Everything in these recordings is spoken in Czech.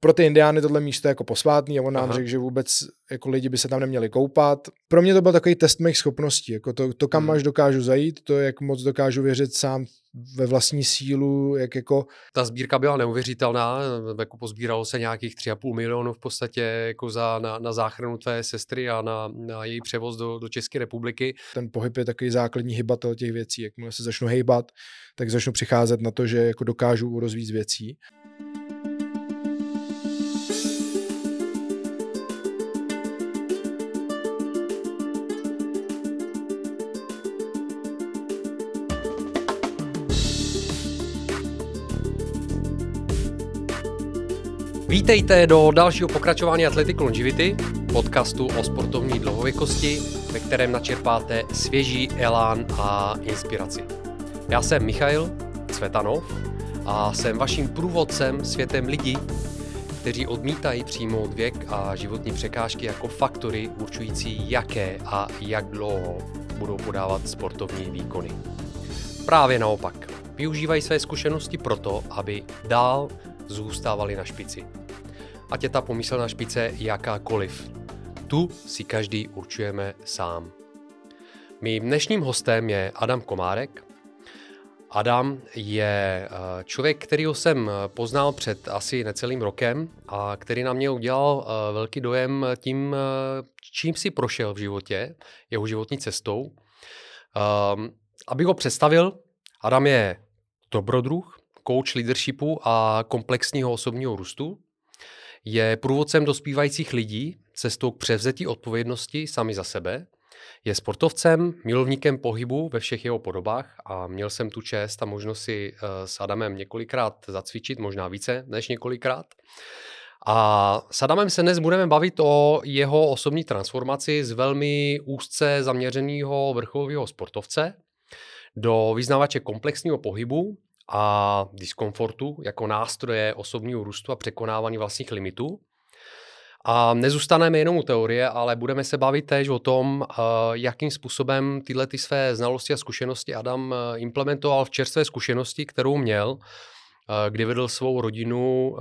pro ty indiány tohle místo je jako posvátný a on nám řekl, že vůbec jako lidi by se tam neměli koupat. Pro mě to byl takový test mých schopností, jako to, to kam Hmm. až dokážu zajít, to, jak moc dokážu věřit sám ve vlastní sílu, jak jako Ta sbírka byla neuvěřitelná, jako pozbíralo se nějakých 3,5 milionů v podstatě jako za, na, na záchranu tvé sestry a na, na její převoz do, do České republiky. ten pohyb je takový základní hybatel těch věcí. Jakmile se začnu hejbat, tak začnu přicházet na to, že jako dokážu rozvíjet věcí. Vítejte do dalšího pokračování Athletic Longevity, podcastu o sportovní dlouhověkosti, ve kterém načerpáte svěží elán a inspiraci. Já jsem Michail Cvetanov a jsem vaším průvodcem světem lidí, kteří odmítají přijmout věk a životní překážky jako faktory určující, jaké a jak dlouho budou podávat sportovní výkony. Právě naopak, využívají své zkušenosti proto, aby dál zůstávali na špici. Ať je ta pomyslná špice jakákoliv. Tu si každý určujeme sám. Mým dnešním hostem je Adam Komárek. Adam je eh, člověk, kterýho jsem poznal před asi necelým rokem a který na mě udělal eh, velký dojem tím, eh, čím si prošel v životě, jeho životní cestou. Um, abych ho představil, Adam je dobrodruh, coach leadershipu a komplexního osobního růstu. Je průvodcem dospívajících lidí cestou k převzetí odpovědnosti sami za sebe. Je sportovcem, milovníkem pohybu ve všech jeho podobách a měl jsem tu čest a možnost si eh, s Adamem několikrát zacvičit, možná více než několikrát. A s Adamem se dnes budeme bavit o jeho osobní transformaci z velmi úzce zaměřeného vrcholového sportovce do vyznavače komplexního pohybu a diskomfortu jako nástroje osobního růstu a překonávání vlastních limitů. A nezůstaneme jenom u teorie, ale budeme se bavit též o tom, eh, jakým způsobem tyhle ty své znalosti a zkušenosti Adam eh, implementoval v čerstvé zkušenosti, kterou měl, eh, kdy vedl svou rodinu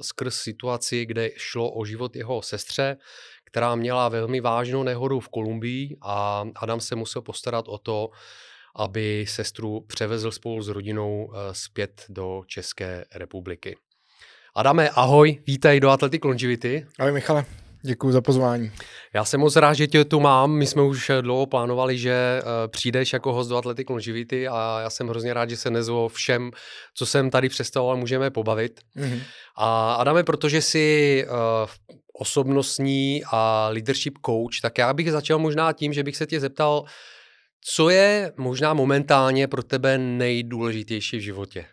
skrz situaci, kde šlo o život jeho sestře, která měla velmi vážnou nehodu v Kolumbii a Adam se musel postarat o to, aby sestru převezl spolu s rodinou eh, zpět do České republiky. Adame, ahoj, vítej do Athletic Longevity. Ahoj Michale, děkuji za pozvání. Já jsem moc rád, že tě tu mám. My jsme už dlouho plánovali, že uh, přijdeš jako host do Athletic Longevity a já jsem hrozně rád, že se dnes o všem, co jsem tady představoval, můžeme pobavit. Mhm. A Adame, protože jsi uh, osobnostní a leadership coach, tak já bych začal možná tím, že bych se tě zeptal, co je možná momentálně pro tebe nejdůležitější v životě?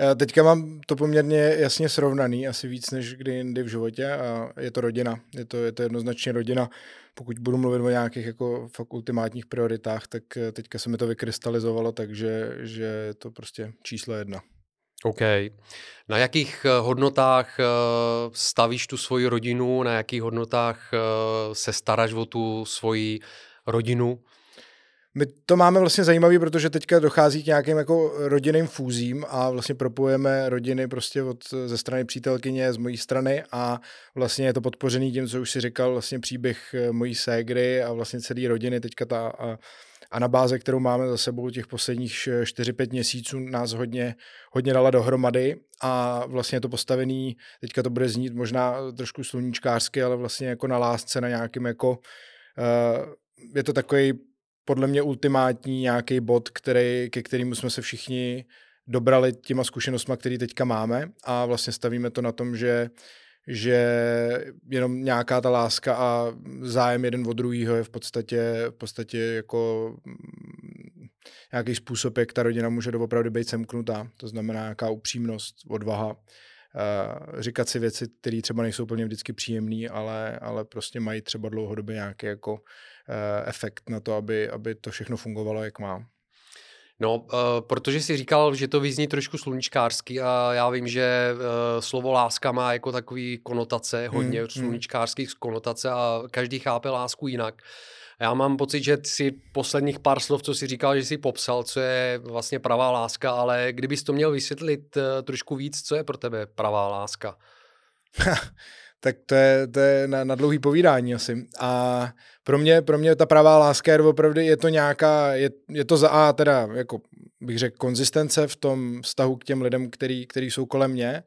Eh, Teďka mám to poměrně jasně srovnaný, asi víc než kdy jindy v životě a je to rodina. Je to, je to jednoznačně rodina. Pokud budu mluvit o nějakých jako fakt ultimátních prioritách, tak eh, teďka se mi to vykrystalizovalo, takže že je to prostě číslo jedna. OK. Na jakých eh, hodnotách stavíš tu svoji rodinu, na jakých hodnotách se staráš o tu svoji rodinu? My to máme vlastně zajímavý, protože teďka dochází k nějakým jako rodinným fúzím a vlastně propojujeme rodiny prostě od, ze strany přítelkyně, z mojí strany a vlastně je to podpořený tím, co už si říkal, vlastně příběh eh, mojí ségry a vlastně celé rodiny teďka ta a, na báze, kterou máme za sebou těch posledních 4-5 měsíců nás hodně, hodně dala dohromady a vlastně je to postavený, teďka to bude znít možná trošku sluníčkářsky, ale vlastně jako na lásce, na nějakým jako uh, je to takový podle mě ultimátní nějaký bod, který, ke kterému jsme se všichni dobrali těma zkušenostmi, které teďka máme a vlastně stavíme to na tom, že že jenom nějaká ta láska a zájem jeden od druhého je v podstatě, v podstatě jako mm, nějaký způsob, jak ta rodina může doopravdy být semknutá. To znamená nějaká upřímnost, odvaha, uh, říkat si věci, které třeba nejsou plně vždycky příjemné, ale, ale prostě mají třeba dlouhodobě nějaký jako efekt na to, aby, aby to všechno fungovalo, jak má. No, uh, protože jsi říkal, že to vyzní trošku sluníčkářsky a já vím, že uh, slovo láska má jako takový konotace, hodně Hmm, hmm, hmm. sluníčkářských konotace a každý chápe lásku jinak. Já mám pocit, že si posledních pár slov, co si říkal, že si popsal, co je vlastně pravá láska, ale kdybys to měl vysvětlit uh, trošku víc, co je pro tebe pravá láska? tak to je, to je na, na dlouhý povídání asi. A pro mě, pro mě ta pravá láska je opravdu, je to nějaká, je, je to za A teda, jako bych řekl, konzistence v tom vztahu k těm lidem, který, který jsou kolem mě.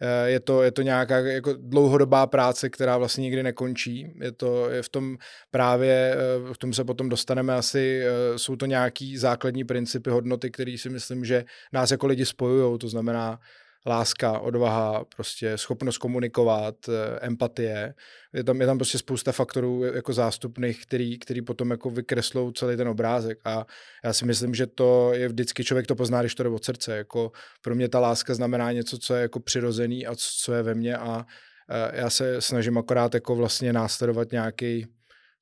Eh, je to, je to nějaká jako dlouhodobá práce, která vlastně nikdy nekončí. Je to je v tom právě, eh, v tom se potom dostaneme asi, eh, jsou to nějaký základní principy, hodnoty, které si myslím, že nás jako lidi spojují. To znamená láska, odvaha, prostě schopnost komunikovat, eh, empatie. Je tam, je tam prostě spousta faktorů jako zástupných, který, který potom jako vykreslou celý ten obrázek a já si myslím, že to je vždycky, člověk to pozná, když to jde od srdce. Jako pro mě ta láska znamená něco, co je jako přirozený a co je ve mně a eh, já se snažím akorát jako vlastně následovat nějaký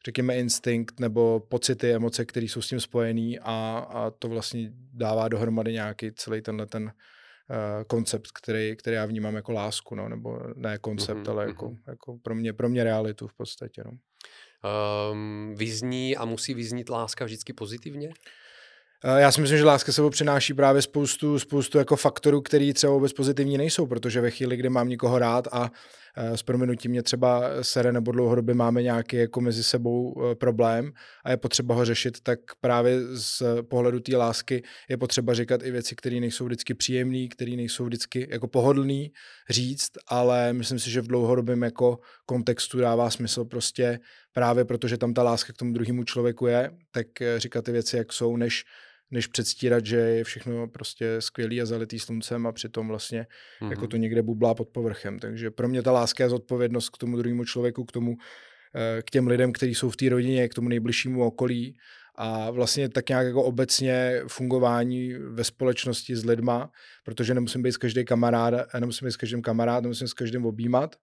řekněme, instinkt nebo pocity, emoce, které jsou s tím spojený a, a to vlastně dává dohromady nějaký celý tenhle ten koncept, který, který já vnímám jako lásku, no, nebo ne koncept, mm-hmm, ale jako, jako pro, mě, pro mě realitu v podstatě. No. Um, vyzní a musí vyznít láska vždycky pozitivně? Eh, já si myslím, že láska sebou přináší právě spoustu, spoustu jako faktorů, které třeba vůbec pozitivní nejsou, protože ve chvíli, kdy mám někoho rád a eh, s prominutím mě třeba sere nebo dlouhodobě máme nějaký jako mezi sebou eh, problém a je potřeba ho řešit, tak právě z pohledu té lásky je potřeba říkat i věci, které nejsou vždycky příjemné, které nejsou vždycky jako pohodlný říct, ale myslím si, že v dlouhodobém jako kontextu dává smysl prostě právě protože tam ta láska k tomu druhému člověku je, tak říkat ty věci, jak jsou, než než předstírat, že je všechno prostě skvělý a zalitý sluncem a přitom vlastně mm-hmm. jako to někde bublá pod povrchem. Takže pro mě ta láska je zodpovědnost k tomu druhému člověku, k tomu, eh, k těm lidem, kteří jsou v té rodině, k tomu nejbližšímu okolí a vlastně tak nějak jako obecně fungování ve společnosti s lidma, protože nemusím být s každým kamarád, nemusím být s každým kamarád, nemusím s každým objímat,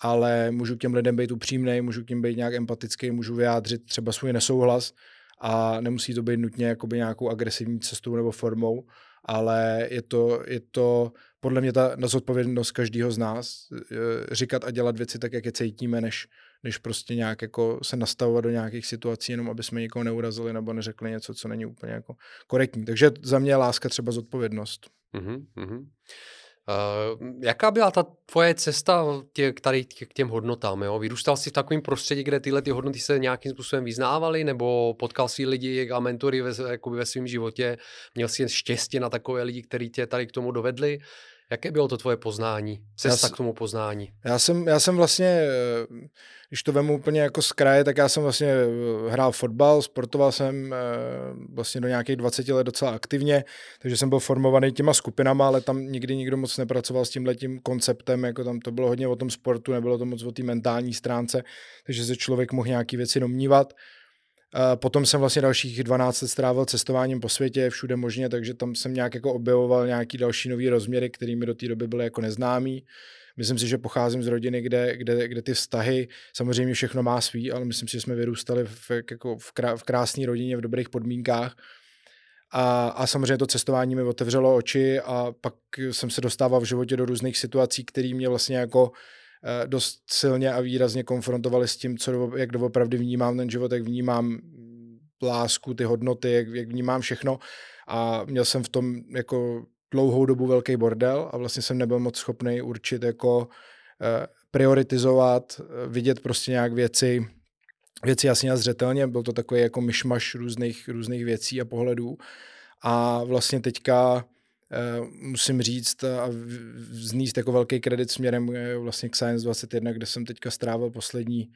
ale můžu k těm lidem být upřímný, můžu k ním být nějak empatický, můžu vyjádřit třeba svůj nesouhlas, a nemusí to být nutně jakoby nějakou agresivní cestou nebo formou, ale je to, je to podle mě ta zodpovědnost každého z nás eh, říkat a dělat věci tak, jak je cítíme, než, než prostě nějak jako se nastavovat do nějakých situací, jenom aby jsme někoho neurazili nebo neřekli něco, co není úplně jako korektní. Takže za mě je láska třeba zodpovědnost. Mm-hmm. Uh, jaká byla ta tvoje cesta tě, tady k těm hodnotám? Jo? Vyrůstal jsi v takovém prostředí, kde tyhle ty hodnoty se nějakým způsobem vyznávaly, nebo potkal jsi lidi a mentory ve, ve svém životě? Měl jsi štěstí na takové lidi, kteří tě tady k tomu dovedli? Jaké bylo to tvoje poznání, cesta já, k tomu poznání? Já jsem, já jsem vlastně, eh, když to vemu úplně jako z kraje, tak já jsem vlastně eh, hrál fotbal, sportoval jsem eh, vlastně do nějakých 20 let docela aktivně, takže jsem byl formovaný těma skupinama, ale tam nikdy nikdo moc nepracoval s tímhletím konceptem, jako tam to bylo hodně o tom sportu, nebylo to moc o té mentální stránce, takže se člověk mohl nějaký věci domnívat. Potom jsem vlastně dalších 12 let strávil cestováním po světě, všude možně, takže tam jsem nějak jako objevoval nějaký další nový rozměry, které mi do té doby byly jako neznámý. Myslím si, že pocházím z rodiny, kde, kde, kde ty vztahy, samozřejmě všechno má svý, ale myslím si, že jsme vyrůstali v, jako v, krá, v krásné rodině, v dobrých podmínkách. A, a samozřejmě to cestování mi otevřelo oči a pak jsem se dostával v životě do různých situací, které mě vlastně jako dost silně a výrazně konfrontovali s tím, co, jak doopravdy vnímám ten život, jak vnímám lásku, ty hodnoty, jak, jak vnímám všechno. A měl jsem v tom jako dlouhou dobu velký bordel a vlastně jsem nebyl moc schopný určit jako eh, prioritizovat, eh, vidět prostě nějak věci, věci jasně a zřetelně, byl to takový jako myšmaš různých, různých věcí a pohledů. A vlastně teďka Eh, musím říct a vzníst jako velký kredit směrem vlastně k Science 21, kde jsem teďka strávil poslední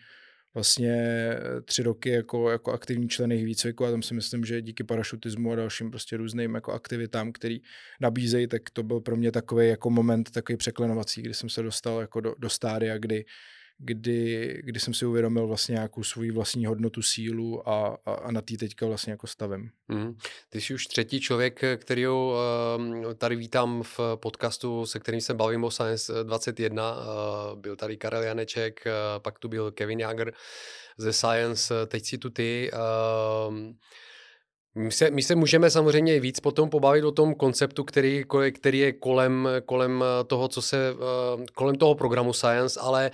vlastně eh, tři roky jako, jako aktivní člen jejich výcviku a tam si myslím, že díky parašutismu a dalším prostě různým jako aktivitám, který nabízejí, tak to byl pro mě takový jako moment, takový překlenovací, kdy jsem se dostal jako do, do stádia, kdy kdy, kdy jsem si uvědomil vlastně nějakou svou vlastní hodnotu, sílu a, a, a na tý teďka vlastně jako stavem. Mm. Ty jsi už třetí člověk, který uh, tady vítám v podcastu, se kterým se bavím o Science 21. Uh, byl tady Karel Janeček, uh, pak tu byl Kevin Jager ze Science, teď si tu ty. Uh, my se, my se můžeme samozřejmě víc potom pobavit o tom konceptu, který, který je kolem, kolem toho, co se, kolem toho programu Science, ale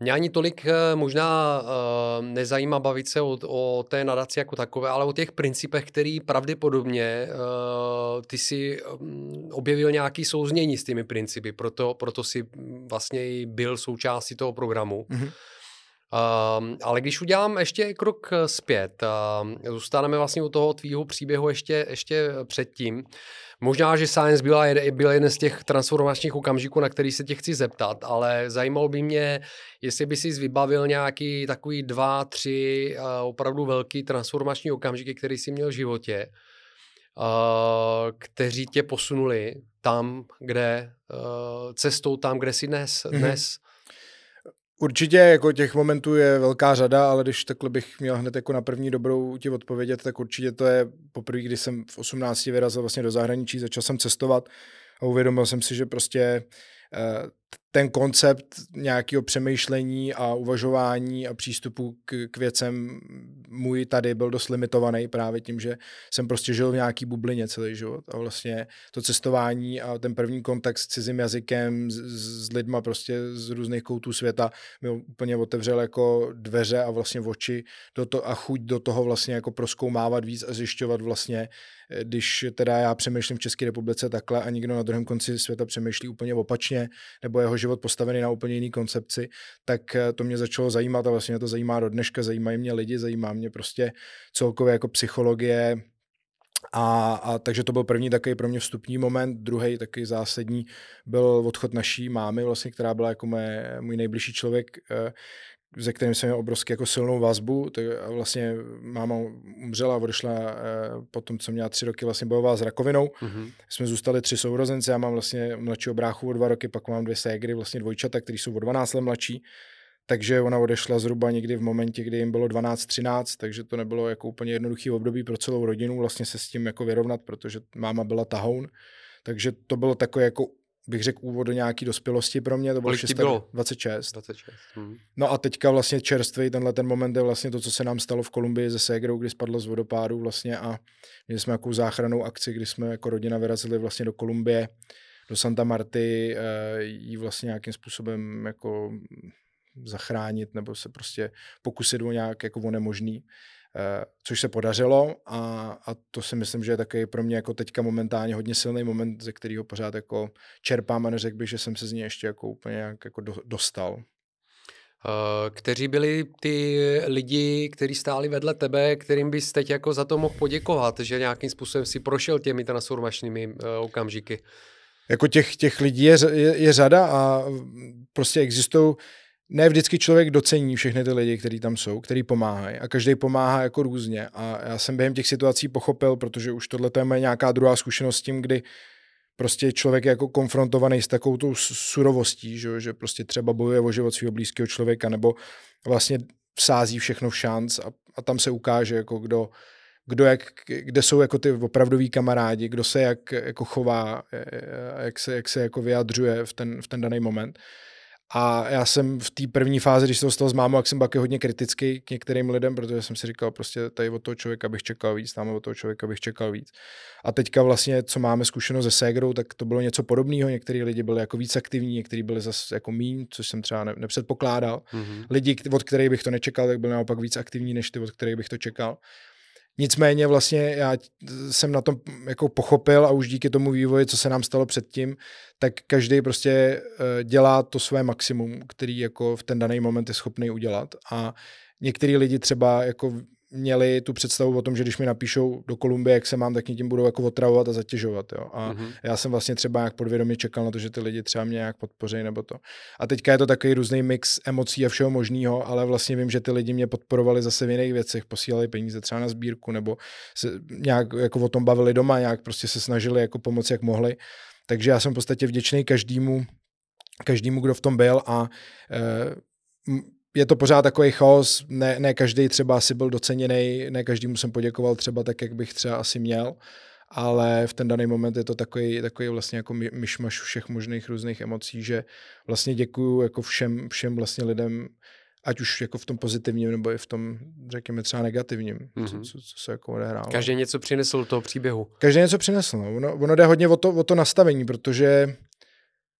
Mě ani tolik eh, možná uh, nezajímá bavit se o, o té nadaci jako takové, ale o těch principech, který pravděpodobně uh, ty si um, objevil nějaký souznění s těmi principy, proto, proto si vlastně i byl součástí toho programu. Mm-hmm. Uh, ale když udělám ještě krok zpět, uh, zůstaneme vlastně u toho tvýho příběhu ještě, ještě předtím, Možná, že Science byla, byl jeden z těch transformačních okamžiků, na který se tě chci zeptat, ale zajímalo by mě, jestli by si vybavil nějaký takový dva, tři uh, opravdu velký transformační okamžiky, který jsi měl v životě, uh, kteří tě posunuli tam, kde, uh, cestou tam, kde jsi dnes, mm-hmm. dnes Určitě jako těch momentů je velká řada, ale když takhle bych měl hned jako na první dobrou ti odpovědět, tak určitě to je poprvé, kdy jsem v 18 vyrazil vlastně do zahraničí, začal jsem cestovat a uvědomil jsem si, že prostě Eh, ten koncept nějakého přemýšlení a uvažování a přístupu k, k věcem můj tady byl dost limitovaný právě tím, že jsem prostě žil v nějaký bublině celý život. A vlastně to cestování a ten první kontakt s cizím jazykem, s, s lidma prostě z různých koutů světa mi úplně otevřel jako dveře a vlastně oči do to, a chuť do toho vlastně jako proskoumávat víc a zjišťovat vlastně když teda já přemýšlím v České republice takhle a někdo na druhém konci světa přemýšlí úplně opačně, nebo jeho život postavený na úplně jiný koncepci, tak eh, to mě začalo zajímat a vlastně mě to zajímá do dneška, zajímají mě lidi, zajímá mě prostě celkově jako psychologie, a, a takže to byl první takový pro mě vstupní moment, druhý taky zásadní byl odchod naší mámy, vlastně, která byla jako mé, můj nejbližší člověk, se kterým jsem měl obrovsky jako silnou vazbu. Tak vlastně máma umřela a odešla eh, po tom, co měla tři roky, vlastně bojovala s rakovinou. Mm-hmm. Jsme zůstali tři sourozenci, já mám vlastně mladšího bráchu o dva roky, pak mám dvě ségry, vlastně dvojčata, který jsou o 12 let mladší. Takže ona odešla zhruba někdy v momentě, kdy jim bylo 12-13, takže to nebylo jako úplně jednoduchý období pro celou rodinu vlastně se s tím jako vyrovnat, protože máma byla tahoun. Takže to bylo takové jako bych řekl, úvod do nějaké dospělosti pro mě, to bylo, 6, bylo? 26. 26. Hmm. No a teďka vlastně čerstvý tenhle ten moment je vlastně to, co se nám stalo v Kolumbii se Segrou, kdy spadlo z vodopádu vlastně a měli jsme nějakou záchranou akci, kdy jsme jako rodina vyrazili vlastně do Kolumbie, do Santa Marty, uh, jí vlastně nějakým způsobem jako zachránit nebo se prostě pokusit o nějak jako o nemožný. Eh, což se podařilo a, a to si myslím, že je taky pro mě jako teďka momentálně hodně silný moment, ze kterého pořád jako čerpám a neřekl bych, že jsem se z něj ještě jako úplně nějak jako do, dostal. Uh, kteří byli ty lidi, kteří stáli vedle tebe, kterým bys teď jako za to mohl poděkovat, že nějakým způsobem si prošel těmi transformačními uh, okamžiky? Jako těch, těch lidí je, je, je řada a prostě existují ne vždycky člověk docení všechny ty lidi, kteří tam jsou, kteří pomáhají a každý pomáhá jako různě a já jsem během těch situací pochopil, protože už tohle je nějaká druhá zkušenost s tím, kdy prostě člověk je jako konfrontovaný s takovou tou surovostí, že, že prostě třeba bojuje o život svého blízkého člověka nebo vlastně vsází všechno v šanc a, a tam se ukáže, jako kdo, kdo jak, kde jsou jako ty opravdoví kamarádi, kdo se jak jako chová, jak se, jak se jako vyjadřuje v ten, v ten daný moment. A já jsem v té první fázi, když jsem z mámou, jak jsem byl hodně kritický k některým lidem, protože jsem si říkal, prostě tady od toho člověka bych čekal víc, tam od toho člověka bych čekal víc. A teďka vlastně, co máme zkušenost se Segrou, tak to bylo něco podobného. Někteří lidi byli jako víc aktivní, někteří byli zase jako míň, což jsem třeba ne, nepředpokládal. Mm-hmm. Lidi, od kterých bych to nečekal, tak byli naopak víc aktivní, než ty, od kterých bych to čekal. Nicméně vlastně já jsem na tom jako pochopil a už díky tomu vývoji, co se nám stalo předtím, tak každý prostě eh, dělá to své maximum, který jako v ten daný moment je schopný udělat. A některý lidi třeba jako měli tu představu o tom, že když mi napíšou do Kolumbie, jak se mám, tak mě tím budou jako otravovat a zatěžovat. Jo. A mm-hmm. já jsem vlastně třeba jak podvědomě čekal na to, že ty lidi třeba mě nějak podpoří nebo to. A teďka je to takový různý mix emocí a všeho možného, ale vlastně vím, že ty lidi mě podporovali zase v jiných věcech, posílali peníze třeba na sbírku nebo se nějak jako o tom bavili doma, nějak prostě se snažili jako pomoci, jak mohli. Takže já jsem v podstatě vděčný každému, každému, kdo v tom byl a e, je to pořád takový chaos, ne, ne každý třeba asi byl doceněný, ne každému jsem poděkoval třeba tak, jak bych třeba asi měl, ale v ten daný moment je to takový, takový vlastně jako myšmaš všech možných různých emocí, že vlastně děkuju jako všem, všem vlastně lidem, ať už jako v tom pozitivním, nebo i v tom, řekněme, třeba negativním, mm-hmm. co, co, co se jako odehrálo. Každý něco přinesl do toho příběhu. Každý něco přinesl, no. ono, ono jde hodně o to, o to nastavení, protože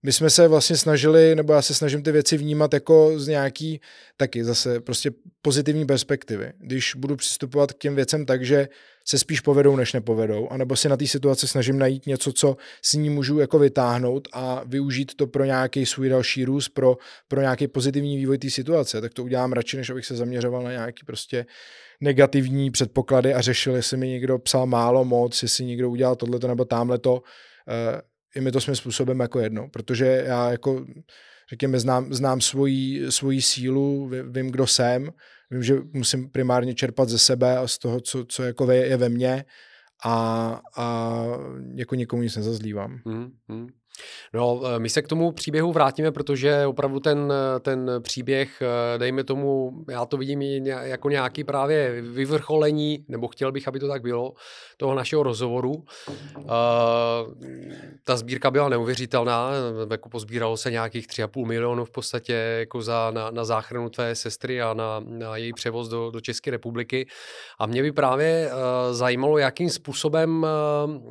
my jsme se vlastně snažili, nebo já se snažím ty věci vnímat jako z nějaký taky zase prostě pozitivní perspektivy. Když budu přistupovat k těm věcem tak, že se spíš povedou, než nepovedou, anebo si na té situaci snažím najít něco, co s ní můžu jako vytáhnout a využít to pro nějaký svůj další růst, pro, pro nějaký pozitivní vývoj té situace, tak to udělám radši, než abych se zaměřoval na nějaký prostě negativní předpoklady a řešil, jestli mi někdo psal málo moc, jestli někdo udělal tohleto nebo tamhleto. Je mi to svým způsobem jako jedno, protože já jako řekněme, znám, znám svoji, svoji sílu, vím, kdo jsem, vím, že musím primárně čerpat ze sebe a z toho, co, co jako je ve mně a, a jako někomu nic nezazlívám. Mm, mm. No, eh, my se k tomu příběhu vrátíme, protože opravdu ten, ten příběh, eh, dejme tomu, já to vidím jako nějaký právě vyvrcholení, nebo chtěl bych, aby to tak bylo, toho našeho rozhovoru. Ta sbírka byla neuvěřitelná, jako pozbíralo se nějakých 3,5 milionů v podstatě jako za, na, na záchranu tvé sestry a na, na její převoz do, do České republiky. A mě by právě zajímalo, jakým způsobem,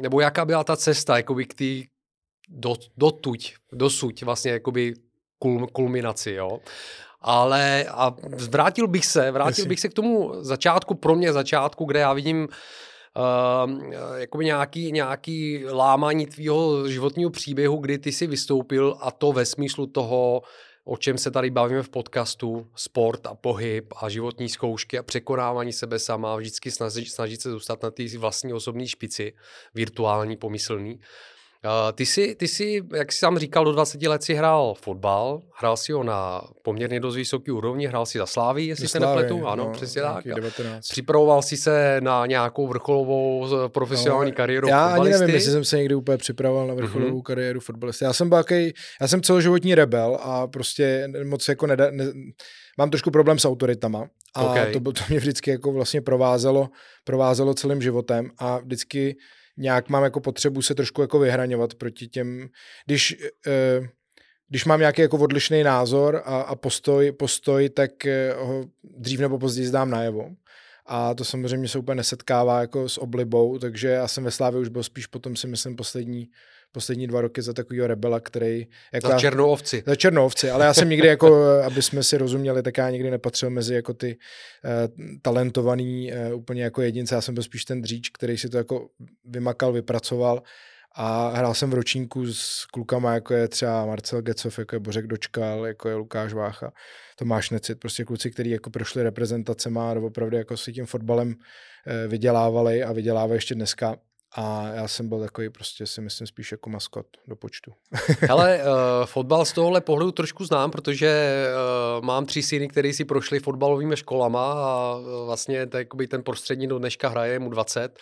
nebo jaká byla ta cesta jakoby k té do, dotuď, dosud vlastně jakoby kul, kulminaci, jo. Ale a vrátil bych se, vrátil bych se k tomu začátku, pro mě začátku, kde já vidím uh, jakoby nějaký, nějaký lámání tvýho životního příběhu, kdy ty si vystoupil a to ve smyslu toho, o čem se tady bavíme v podcastu, sport a pohyb a životní zkoušky a překonávání sebe sama, vždycky snažit, snažit se zůstat na té vlastní osobní špici, virtuální, pomyslný. Uh, ty, jsi, ty jsi, jak jsi sám říkal, do 20 let si hrál fotbal, hrál si ho na poměrně dost vysoký úrovni, hrál si za Slávy, jestli se nepletu, ano, no, přesně tak. 19. Připravoval jsi se na nějakou vrcholovou eh, profesionální no, kariéru Já fotbalisty. ani nevím, jestli jsem se někdy úplně připravoval na vrcholovou mm-hmm. kariéru fotbalisty. Já jsem jaký, já jsem celoživotní rebel a prostě moc jako neda, ne, mám trošku problém s autoritama a okay. to, to mě vždycky jako vlastně provázelo, provázelo celým životem a vždycky nějak mám jako potřebu se trošku jako vyhraňovat proti těm, když, eh, když mám nějaký jako odlišný názor a, a postoj, postoj, tak eh, ho dřív nebo později zdám najevo. A to samozřejmě se úplně nesetkává jako s oblibou, takže já jsem ve Slávě už byl spíš potom si myslím poslední poslední dva roky za takového rebela, který... Jako za černou ovci. Za černou ovci, ale já jsem nikdy jako, aby jsme si rozuměli, tak já nikdy nepatřil mezi jako ty uh, talentovaný uh, úplně jako jedince, já jsem byl spíš ten dříč, který si to jako vymakal, vypracoval a hrál jsem v ročníku s klukama, jako je třeba Marcel Gecov, jako je Bořek Dočkal, jako je Lukáš Vácha, Tomáš Necit, prostě kluci, kteří jako prošli reprezentacema a opravdu jako si tím fotbalem uh, vydělávali a vydělávají ještě dneska. A já jsem byl takový prostě si myslím spíš jako maskot do počtu. Ale uh, fotbal z tohohle pohledu trošku znám, protože uh, mám tři syny, který si prošli fotbalovými školama a uh, vlastně to, ten prostřední do dneška hraje mu 20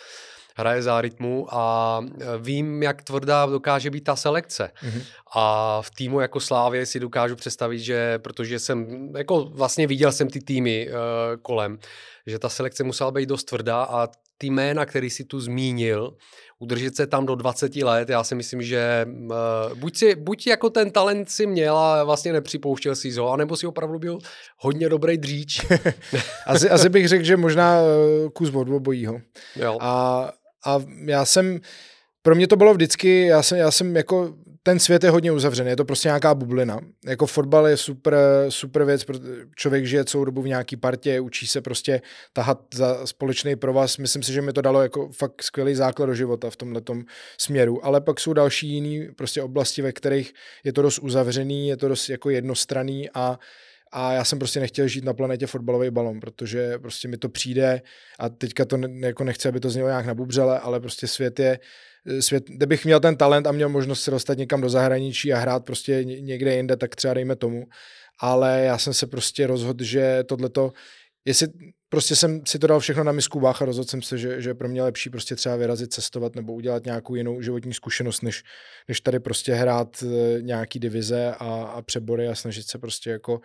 hraje za rytmu a vím, jak tvrdá dokáže být ta selekce. Mm-hmm. A v týmu jako Slávě si dokážu představit, že protože jsem, jako vlastně viděl jsem ty týmy uh, kolem, že ta selekce musela být dost tvrdá a ty jména, který si tu zmínil, udržet se tam do 20 let, já si myslím, že uh, buď, si, buď jako ten talent si měl a vlastně nepřipouštěl si ho, anebo si opravdu byl hodně dobrý dříč. asi, asi bych řekl, že možná uh, kus od obojího. Jo. A, a já jsem, pro mě to bylo vždycky, já jsem, já jsem jako ten svět je hodně uzavřený, je to prostě nějaká bublina. Jako fotbal je super, super věc, člověk žije celou dobu v nějaký partě, učí se prostě tahat za společný provaz. Myslím si, že mi to dalo jako fakt skvělý základ do života v tomhle směru. Ale pak jsou další jiný prostě oblasti, ve kterých je to dost uzavřený, je to dost jako jednostranný a a já jsem prostě nechtěl žít na planetě fotbalový balon, protože prostě mi to přijde a teďka to ne, jako nechci, aby to znělo nějak nabubřele, ale prostě svět je svět, kdybych měl ten talent a měl možnost se dostat někam do zahraničí a hrát prostě někde jinde, tak třeba dejme tomu. Ale já jsem se prostě rozhodl, že tohleto, jestli prostě jsem si to dal všechno na misku váh a rozhodl jsem se, že, že pro mě lepší prostě třeba vyrazit, cestovat nebo udělat nějakou jinou životní zkušenost, než, než tady prostě hrát eh, nějaký divize a, a přebory a snažit se prostě jako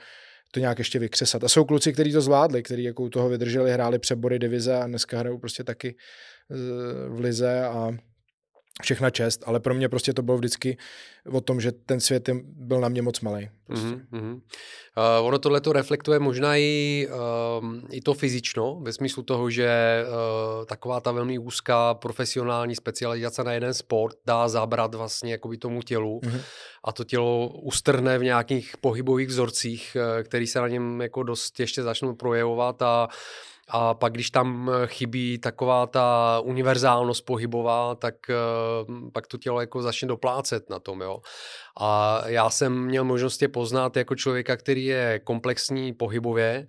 to nějak ještě vykřesat. A jsou kluci, kteří to zvládli, kteří jako u toho vydrželi, hráli přebory divize a dneska hrajou prostě taky eh, v lize a všechna čest, ale pro mě prostě to bylo vždycky o tom, že ten svět byl na mě moc malý. Prostě. Mm-hmm. Uh, ono tohle to reflektuje možná i, uh, i to fyzično, ve smyslu toho, že uh, taková ta velmi úzká profesionální specializace na jeden sport dá zabrat vlastně jakoby tomu tělu mm-hmm. a to tělo ustrne v nějakých pohybových vzorcích, uh, který se na něm jako dost ještě začnou projevovat a a pak, když tam eh, chybí taková ta univerzálnost pohybová, tak uh, pak to tělo jako začne doplácet na tom, jo. A já jsem měl možnost je poznat jako člověka, který je komplexní pohybově,